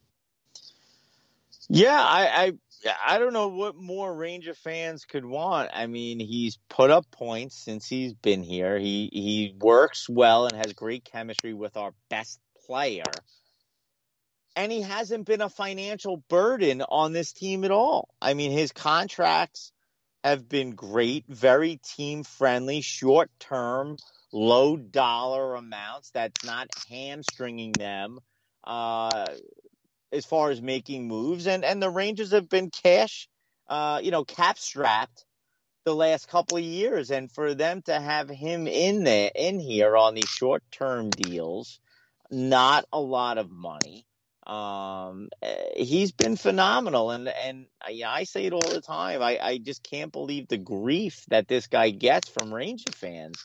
S3: Yeah, I, I I don't know what more Ranger fans could want. I mean, he's put up points since he's been here. He he works well and has great chemistry with our best player. And he hasn't been a financial burden on this team at all. I mean, his contracts have been great, very team friendly, short term, low dollar amounts. That's not hamstringing them. Uh, as far as making moves, and and the Rangers have been cash, uh, you know, cap strapped the last couple of years, and for them to have him in there in here on these short term deals, not a lot of money. Um, eh, he's been phenomenal, and and yeah, I say it all the time. I I just can't believe the grief that this guy gets from Ranger fans.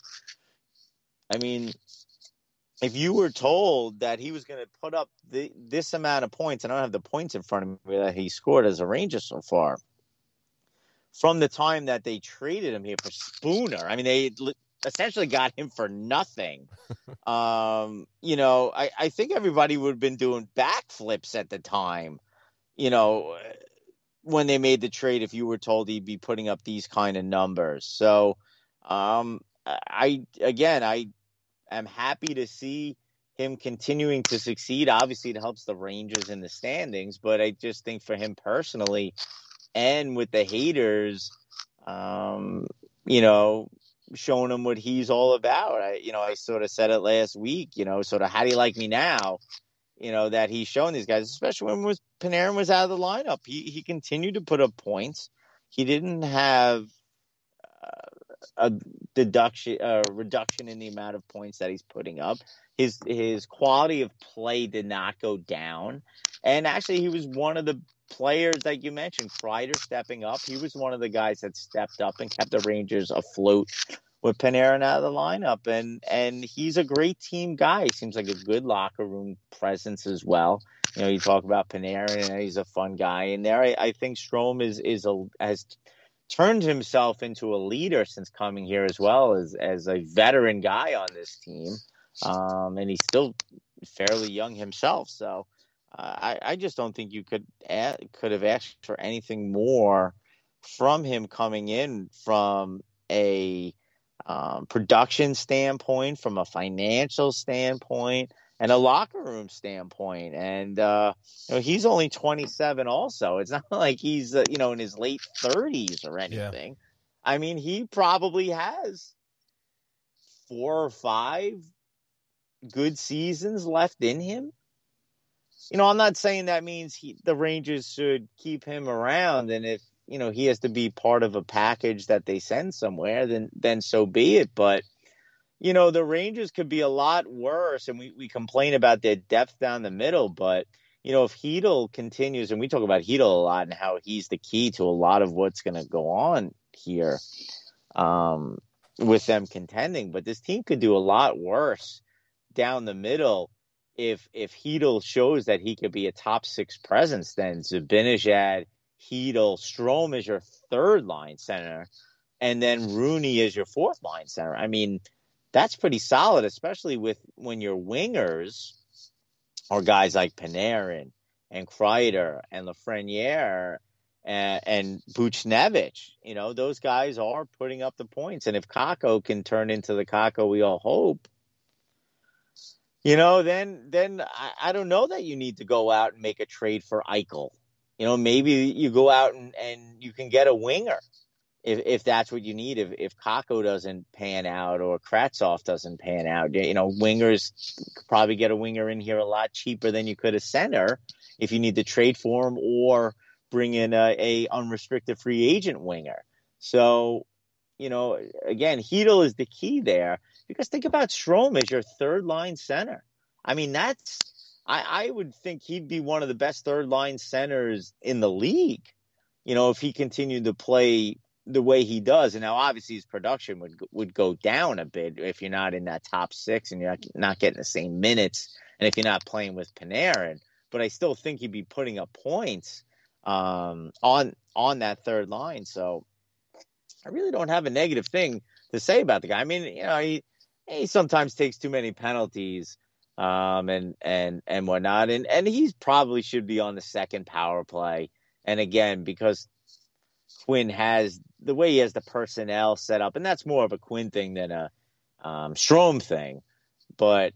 S3: I mean, if you were told that he was going to put up the, this amount of points, and I don't have the points in front of me that he scored as a Ranger so far, from the time that they traded him here for Spooner, I mean, they essentially got him for nothing. um, you know, I, I think everybody would have been doing backflips at the time, you know, when they made the trade, if you were told he'd be putting up these kind of numbers. So, um, I, again, I, am happy to see him continuing to succeed. Obviously, it helps the Rangers in the standings, but I just think for him personally and with the haters, um, you know, showing him what he's all about. I, you know, I sort of said it last week, you know, sort of how do you like me now? You know, that he's showing these guys, especially when was Panarin was out of the lineup. He he continued to put up points. He didn't have a deduction, a reduction in the amount of points that he's putting up. His his quality of play did not go down, and actually, he was one of the players that you mentioned, Kreider stepping up. He was one of the guys that stepped up and kept the Rangers afloat with Panarin out of the lineup, and and he's a great team guy. He seems like a good locker room presence as well. You know, you talk about Panarin, and he's a fun guy in there. I, I think Strome is is a has turned himself into a leader since coming here as well as as a veteran guy on this team, um, and he's still fairly young himself. So uh, I, I just don't think you could add, could have asked for anything more from him coming in from a um, production standpoint, from a financial standpoint and a locker room standpoint. And uh, you know, he's only 27 also. It's not like he's, uh, you know, in his late 30s or anything. Yeah. I mean, he probably has four or five good seasons left in him. You know, I'm not saying that means he, the Rangers should keep him around, and if you know he has to be part of a package that they send somewhere, then then so be it. But you know, the Rangers could be a lot worse, and we, we complain about their depth down the middle, but you know, if Chytil continues, and we talk about Chytil a lot and how he's the key to a lot of what's going to go on here um, with them contending, but this team could do a lot worse down the middle if if Chytil shows that he could be a top six presence. Then Zibanejad, Chytil, Strome is your third line center, and then Rooney is your fourth line center. I mean that's pretty solid, especially with when your wingers are guys like Panarin and Kreider and Lafreniere and, and Buchnevich. You know, those guys are putting up the points. And if Kakko can turn into the Kakko we all hope, you know, then then I, I don't know that you need to go out and make a trade for Eichel. You know, maybe you go out and, and you can get a winger if if that's what you need, if if Kakko doesn't pan out or Kravtsov doesn't pan out, you know, wingers could probably get a winger in here a lot cheaper than you could a center if you need to trade for him or bring in a, a unrestricted free agent winger. So, you know, again, Chytil is the key there because think about Strome as your third line center. I mean, that's I, I would think he'd be one of the best third line centers in the league. You know, if he continued to play the way he does, and now obviously his production would would go down a bit if you're not in that top six and you're not, getting the same minutes, and if you're not playing with Panarin. But I still think he'd be putting up points um, on on that third line. So I really don't have a negative thing to say about the guy. I mean, you know, he he sometimes takes too many penalties um, and and and whatnot, and and he probably should be on the second power play And again, because Quinn has the way he has the personnel set up, and that's more of a Quinn thing than a um, Strome thing. But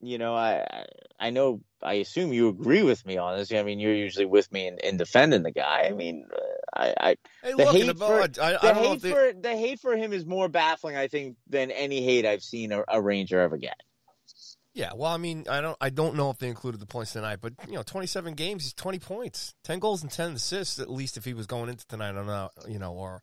S3: you know, I I know I assume you agree with me on this. I mean, you're usually with me in, in defending the guy. I mean, uh, I, I
S2: Hey,
S3: the
S2: look,
S3: hate for,
S2: I, I
S3: the hate
S2: they,
S3: for the hate for him is more baffling, I think, than any hate I've seen a, a Ranger ever get.
S2: Yeah, well, I mean, I don't, I don't know if they included the points tonight, but you know, twenty-seven games, he's twenty points, ten goals and ten assists at least if he was going into tonight. I don't know, you know, or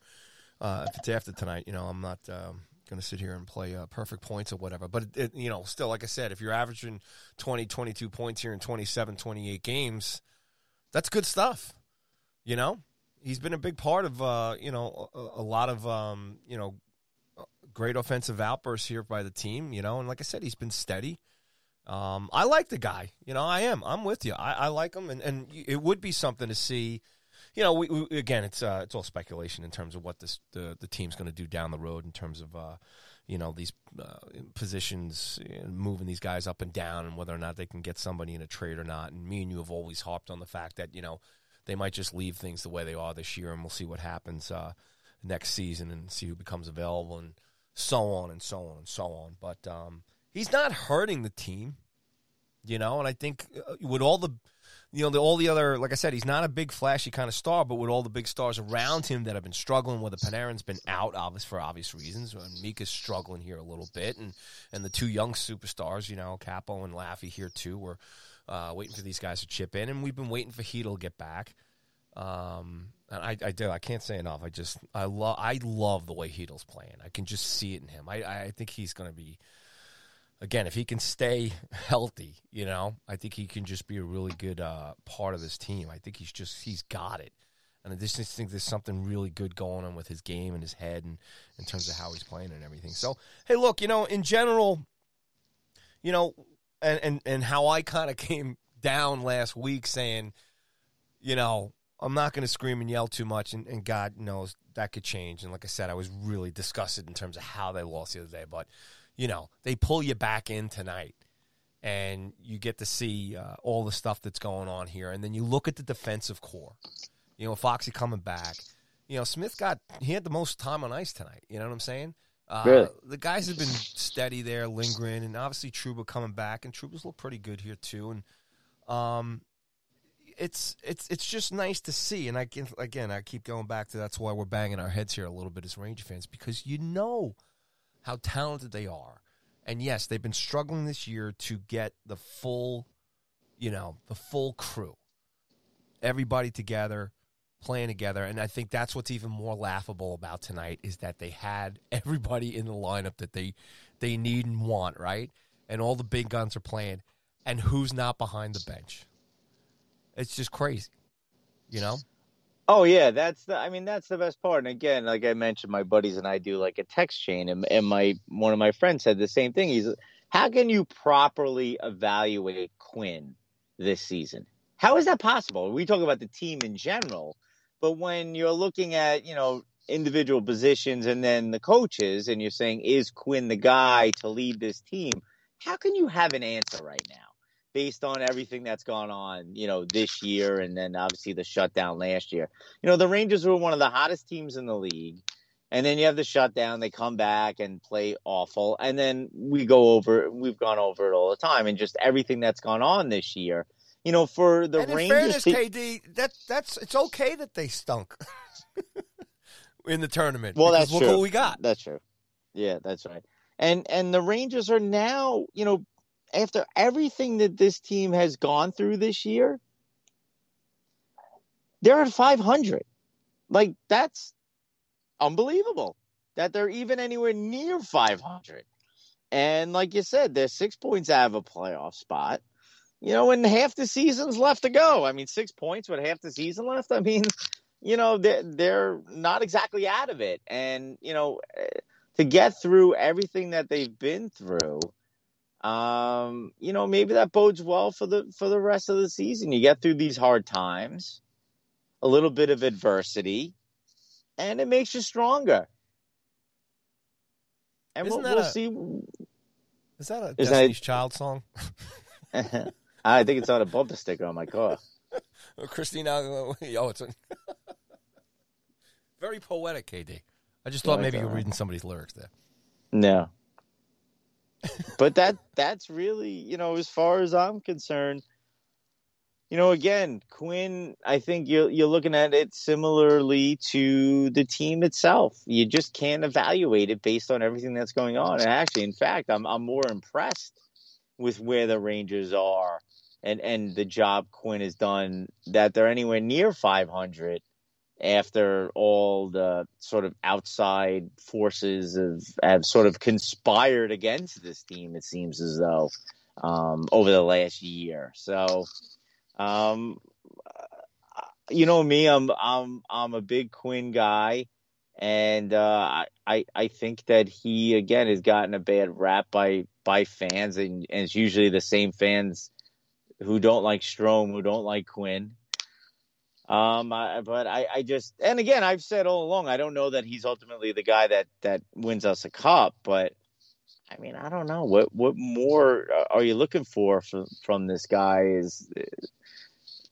S2: uh, if it's after tonight. You know, I'm not um, going to sit here and play uh, perfect points or whatever. But it, it, you know, still, like I said, if you're averaging 20, 22 points here in 27, 28 games, that's good stuff. You know, he's been a big part of uh, you know a, a lot of um, you know great offensive outbursts here by the team. You know, and like I said, he's been steady. Um, I like the guy. You know, I am. I'm with you. I, I like him, and, and it would be something to see. You know, we, we again, it's uh, it's all speculation in terms of what this the the team's going to do down the road in terms of uh, you know these uh, positions, moving these guys up and down, and whether or not they can get somebody in a trade or not. And me and you have always harped on the fact that you know they might just leave things the way they are this year, and we'll see what happens uh, next season and see who becomes available and so on and so on and so on. But um, he's not hurting the team, you know. And I think uh, with all the, you know, the, all the other, like I said, he's not a big flashy kind of star, but with all the big stars around him that have been struggling, whether Panarin's been out, obvious for obvious reasons, and Mika's struggling here a little bit, and and the two young superstars, you know, Kaapo and Laffy here too, we're uh, waiting for these guys to chip in, and we've been waiting for Chytil to get back. Um, and I, I do. I can't say enough. I just, I love, I love the way Chytil's playing. I can just see it in him. I, I think he's going to be, again, if he can stay healthy, you know, I think he can just be a really good uh, part of this team. I think he's just, he's got it. And I just think there's something really good going on with his game and his head and in terms of how he's playing and everything. So, hey, look, you know, in general, you know, and, and, and how I kind of came down last week saying, you know, I'm not going to scream and yell too much, and, and, God knows that could change. And like I said, I was really disgusted in terms of how they lost the other day. But you know, they pull you back in tonight, and you get to see uh, all the stuff that's going on here. And then you look at the defensive core. You know, Foxy coming back. You know, Smith got he had the most time on ice tonight. You know what I'm saying? Uh,
S3: Really?
S2: The guys have been steady there, lingering, and obviously Trouba coming back, and Trouba's looked pretty good here too. And um, it's it's it's just nice to see. And I can again, I keep going back to that's why we're banging our heads here a little bit as Ranger fans because you know how talented they are. And yes, they've been struggling this year to get the full, you know, the full crew, everybody together, playing together. And I think that's what's even more laughable about tonight is that they had everybody in the lineup that they they need and want, right? And all the big guns are playing, and who's not behind the bench? It's just crazy, you know.
S3: Oh yeah, that's the. I mean, that's the best part. And again, like I mentioned, my buddies and I do like a text chain, and, and my one of my friends said the same thing. He's, how can you properly evaluate Quinn this season? How is that possible? We talk about the team in general, but when you're looking at you know individual positions and then the coaches, and you're saying, is Quinn the guy to lead this team? How can you have an answer right now? Based on everything that's gone on, you know, this year and then obviously the shutdown last year. You know, the Rangers were one of the hottest teams in the league. And then you have the shutdown, they come back and play awful. And then we go over we've gone over it all the time and just everything that's gone on this year. You know, for the
S2: and in
S3: Rangers
S2: fairness,
S3: to-
S2: KD, that that's it's okay that they stunk in the tournament.
S3: Well, that's
S2: look
S3: true.
S2: what we got.
S3: That's true. Yeah, that's right. And and the Rangers are now, you know, after everything that this team has gone through this year, they're at 500. Like that's unbelievable that they're even anywhere near 500. And like you said, they're 6 points out of a playoff spot. You know, and half the season's left to go. I mean, 6 points with half the season left. I mean, you know, they're, they're not exactly out of it. And, you know, eh, to get through everything that they've been through, um, you know, maybe that bodes well for the for the rest of the season. You get through these hard times, a little bit of adversity, and it makes you stronger. And
S2: Isn't
S3: we'll,
S2: that
S3: we'll
S2: a-
S3: see.
S2: Is that a
S3: Is that-
S2: Destiny's Child song?
S3: I think it's on a bumper sticker on my car.
S2: Christina. Oh, it's a very poetic, KD. I just thought maybe you were reading somebody's lyrics there.
S3: No. But that that's really, you know, as far as I'm concerned, you know, again, Quinn, I think you're you're looking at it similarly to the team itself. You just can't evaluate it based on everything that's going on. And actually, in fact, I'm I'm more impressed with where the Rangers are and and the job Quinn has done that they're anywhere near 500 after all the sort of outside forces have, have sort of conspired against this team, it seems as though, um, over the last year. So, um, you know me, I'm I'm I'm a big Quinn guy, and uh, I I think that he again has gotten a bad rap by by fans, and, and it's usually the same fans who don't like Strome, who don't like Quinn. Um, I, but I, I just, and again, I've said all along, I don't know that he's ultimately the guy that that wins us a cup, but I mean, I don't know what what more uh, are you looking for from from this guy? Is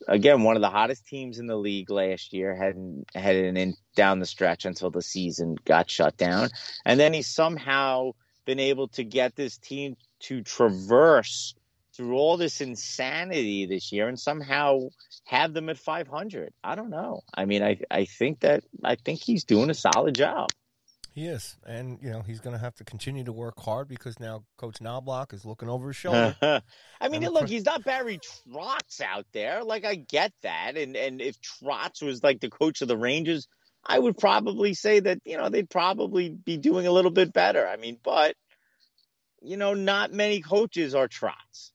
S3: again one of the hottest teams in the league last year, heading heading in down the stretch until the season got shut down, and then he's somehow been able to get this team to traverse through all this insanity this year and somehow have them at 500. I don't know. I mean, I I think that I think he's doing a solid job.
S2: He is, and you know he's going to have to continue to work hard because now Coach Knoblauch is looking over his shoulder.
S3: I mean, look, he's not Barry Trotz out there. Like I get that, and and if Trotz was like the coach of the Rangers, I would probably say that you know they'd probably be doing a little bit better. I mean, but you know, not many coaches are Trotz.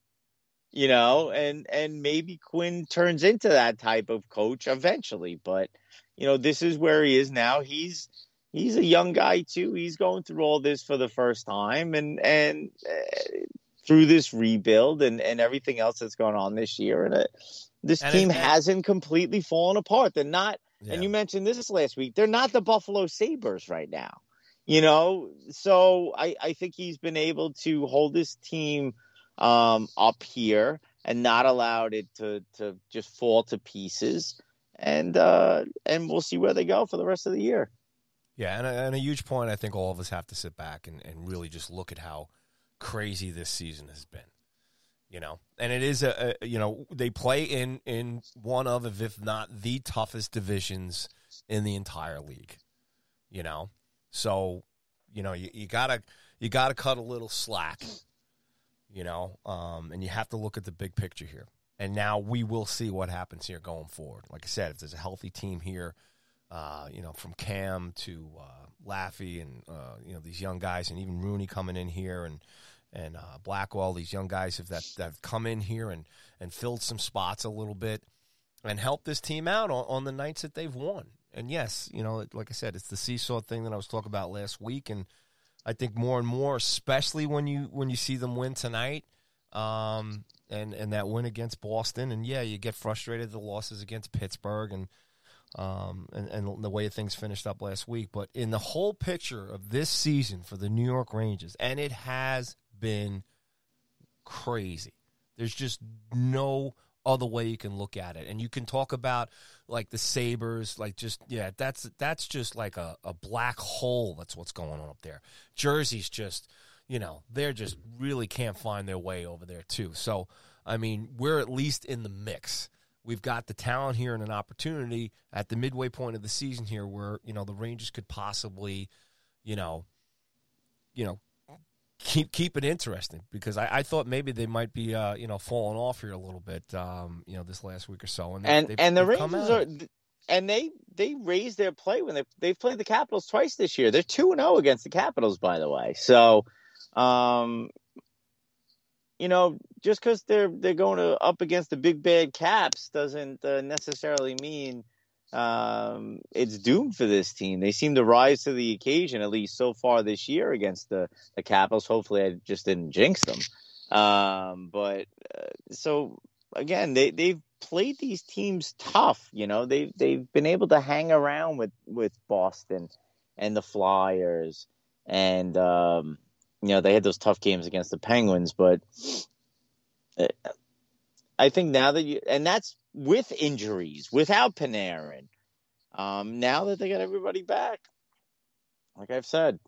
S3: You know, and and maybe Quinn turns into that type of coach eventually, but you know, this is where he is now. He's he's a young guy too. He's going through all this for the first time, and and uh, through this rebuild and and everything else that's going on this year, and it, this
S2: And
S3: team hasn't completely fallen apart. They're not
S2: Yeah.
S3: and you mentioned this last week. They're not the Buffalo Sabres right now. You know, so I, I think he's been able to hold his team um, up here and not allowed it to, to just fall to pieces. And uh, and we'll see where they go for the rest of the year.
S2: Yeah, and a, and a huge point. I think all of us have to sit back and, and really just look at how crazy this season has been. You know, and it is a, a you know they play in in one of if not the toughest divisions in the entire league. You know, so you know you, you gotta you gotta cut a little slack. You know, um, and you have to look at the big picture here. And now we will see what happens here going forward. Like I said, if there's a healthy team here, uh, you know, from Cam to uh, Laffy and uh, you know these young guys, and even Rooney coming in here, and and uh, Blackwell, these young guys have that that have come in here and and filled some spots a little bit, and helped this team out on, on the nights that they've won. And yes, you know, like I said, it's the seesaw thing that I was talking about last week, and I think more and more, especially when you when you see them win tonight, um, and and that win against Boston, and yeah, you get frustrated the losses against Pittsburgh and um, and, and the way things finished up last week. But in the whole picture of this season for the New York Rangers, and it has been crazy. There's just no other way you can look at it. And you can talk about like the Sabres, like just yeah, that's that's just like a, a black hole. That's what's going on up there. Jersey's just you know, they're just really can't find their way over there too. So I mean, we're at least in the mix. We've got the talent here and an opportunity at the midway point of the season here where, you know, the Rangers could possibly, you know, you know, keep keep it interesting because I, I thought maybe they might be uh, you know falling off here a little bit um, you know this last week or so and they-
S3: and and the Rangers are, and they they raised their play when they they've played the Capitals twice this year. They're two and zero against the Capitals, by the way. So, um, you know, just because they're they're going to, up against the big bad Caps doesn't uh, necessarily mean um, it's doomed for this team. They seem to rise to the occasion, at least so far this year against the the Capitals. Hopefully, I just didn't jinx them. Um, but uh, so again, they they've played these teams tough. You know, they they've been able to hang around with with Boston and the Flyers, and um, you know they had those tough games against the Penguins. But uh, I think now that you and that's with injuries, without Panarin. Um, now that they got everybody back, like I've said,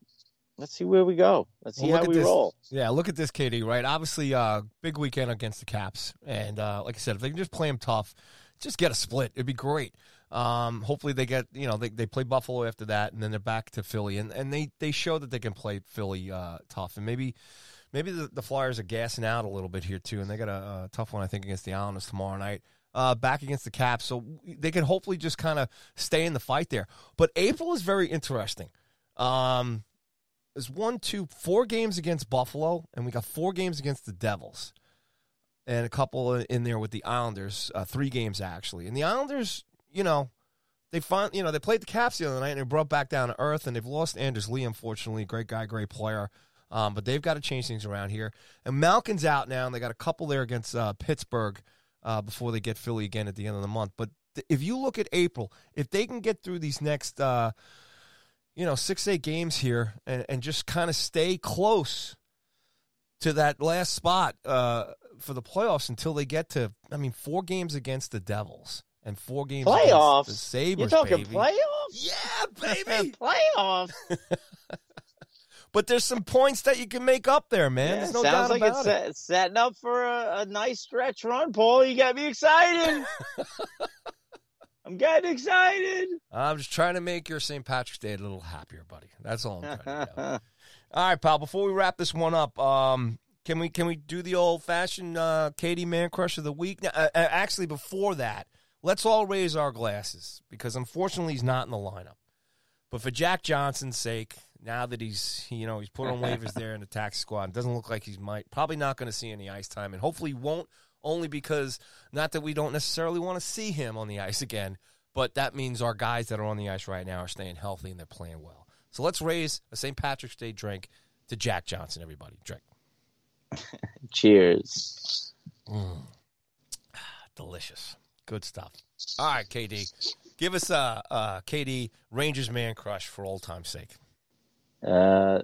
S3: let's see where we go. Let's see
S2: Well,
S3: how we
S2: this.
S3: roll.
S2: Yeah, look at this, KD. Right, obviously, uh, big weekend against the Caps, and uh, like I said, if they can just play them tough, just get a split, it'd be great. Um, hopefully, they get you know they, they play Buffalo after that, and then they're back to Philly, and, and they they show that they can play Philly uh, tough, and maybe maybe the, the Flyers are gassing out a little bit here too, and they got a, a tough one I think against the Islanders tomorrow night. Uh, back against the Caps, so they can hopefully just kind of stay in the fight there. But April is very interesting. Um, there's one, two, four games against Buffalo, and we got four games against the Devils, and a couple in there with the Islanders. Uh, three games actually, and the Islanders, you know, they find you know they played the Caps the other night and they brought back down to earth, and they've lost Anders Lee, unfortunately, great guy, great player. Um, but they've got to change things around here. And Malkin's out now, and they got a couple there against uh, Pittsburgh uh, before they get Philly again at the end of the month. But th- if you look at April, if they can get through these next, uh, you know, six eight games here and, and just kind of stay close to that last spot uh, for the playoffs until they get to, I mean, four games against the Devils and four games
S3: Playoffs?
S2: against the Sabres.
S3: You're talking
S2: baby.
S3: playoffs?
S2: Yeah, baby.
S3: playoffs.
S2: but there's some points that you can make up there, man.
S3: Yeah,
S2: There's no
S3: sounds like it's
S2: it.
S3: set, setting up for a, a nice stretch run, Paul. You got me excited. I'm getting excited.
S2: I'm just trying to make your St. Patrick's Day a little happier, buddy. That's all I'm trying to do. All right, pal. Before we wrap this one up, um, can we can we do the old fashioned uh, KD Man Crush of the week? Now, uh, uh, actually, before that, let's all raise our glasses because unfortunately he's not in the lineup. But for Jack Johnson's sake, now that he's you know he's put on waivers there in the taxi squad, it doesn't look like he's might probably not going to see any ice time, and hopefully won't. Only because not that we don't necessarily want to see him on the ice again, but that means our guys that are on the ice right now are staying healthy and they're playing well. So let's raise a St. Patrick's Day drink to Jack Johnson, everybody. Drink.
S3: Cheers. Mm.
S2: Delicious. Good stuff. All right, KD. Give us a, a KD Rangers man crush for old time's sake.
S3: Uh,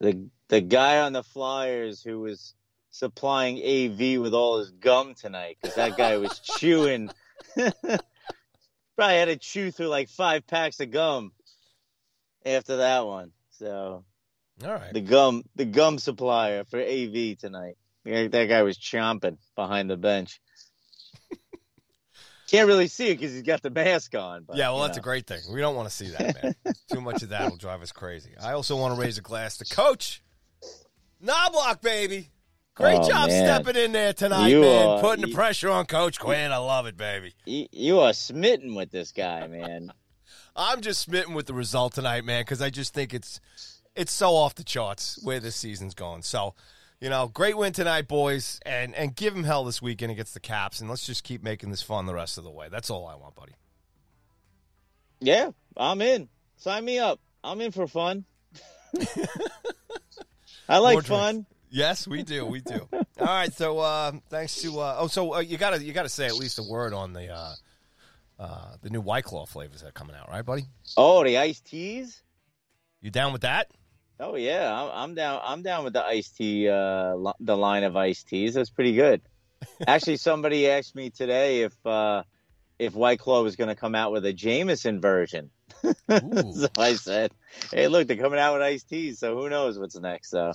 S3: the the guy on the Flyers who was supplying AV with all his gum tonight because that guy was chewing. Probably had to chew through like five packs of gum after that one. So
S2: All right.
S3: the gum the gum supplier for AV tonight. That guy was chomping behind the bench. Can't really see it because he's got the mask on. But,
S2: Yeah, well, that's a great thing. We don't want to see that, man. Too much of that will drive us crazy. I also want to raise a glass to Coach Knoblauch, baby. Great
S3: Oh,
S2: job
S3: man.
S2: stepping in there tonight,
S3: You
S2: man.
S3: are-
S2: Putting the pressure on Coach Quinn. I love it, baby.
S3: You, you are smitten with this guy, man.
S2: I'm just smitten with the result tonight, man, because I just think it's it's so off the charts where this season's going. So, you know, great win tonight, boys, and and give him hell this weekend against the Caps, and let's just keep making this fun the rest of the way. That's all I want, buddy.
S3: Yeah, I'm in. Sign me up. I'm in for fun. I like
S2: More drinks.
S3: fun.
S2: Yes, we do. We do. All right. So uh, thanks to uh, oh, so uh, you gotta you gotta say at least a word on the uh, uh, the new White Claw flavors that are coming out, right, buddy?
S3: Oh, the iced teas.
S2: You down with that?
S3: Oh yeah, I'm, I'm down. I'm down with the iced tea. Uh, li- the line of iced teas. That's pretty good. Actually, somebody asked me today if uh, if White Claw was going to come out with a Jameson version. So I said, "Hey, look, they're coming out with iced teas, so who knows what's next?" So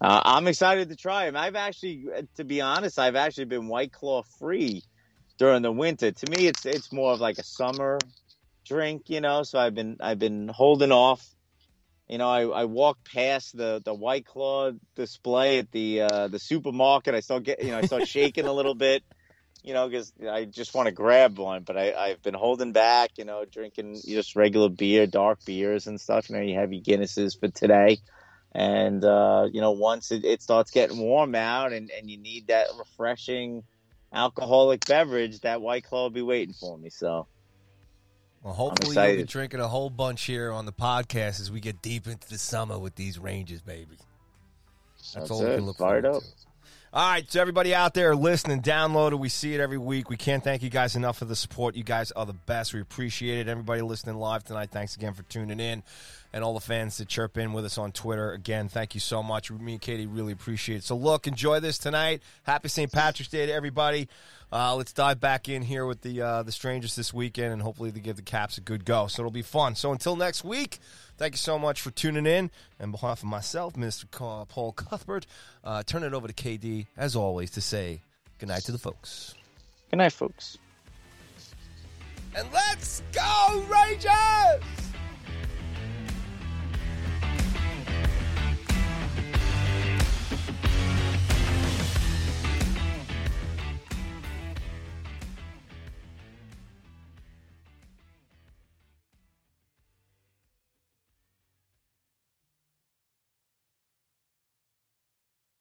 S3: uh, I'm excited to try them. I've actually, to be honest, I've actually been White Claw free during the winter. To me, it's it's more of like a summer drink, you know. So I've been I've been holding off. You know, I, I walked past the, the White Claw display at the uh, the supermarket. I start get you know I start shaking a little bit you know, because I just want to grab one, but I, I've been holding back, you know, drinking just regular beer, dark beers and stuff. You know, you have your Guinnesses for today. And, uh, you know, once it, it starts getting warm out and, and you need that refreshing alcoholic beverage, that White Claw will be waiting for me. So,
S2: Well, hopefully you'll be drinking a whole bunch here on the podcast as we get deep into the summer with these Rangers, baby. That's,
S3: That's
S2: all we can look
S3: Fired
S2: forward
S3: up.
S2: to. All right, so everybody out there listening, download it. We see it every week. We can't thank you guys enough for the support. You guys are the best. We appreciate it. Everybody listening live tonight, thanks again for tuning in. And all the fans that chirp in with us on Twitter, again, thank you so much. Me and KD really appreciate it. So, look, enjoy this tonight. Happy St. Patrick's Day to everybody. Uh, let's dive back in here with the uh, the strangers this weekend, and hopefully they give the Caps a good go. So it'll be fun. So until next week, thank you so much for tuning in. And behalf of myself, Mr. Paul Cuthbert, uh, turn it over to KD as always to say good night to the folks.
S3: Good night, folks.
S2: And let's go, Rangers!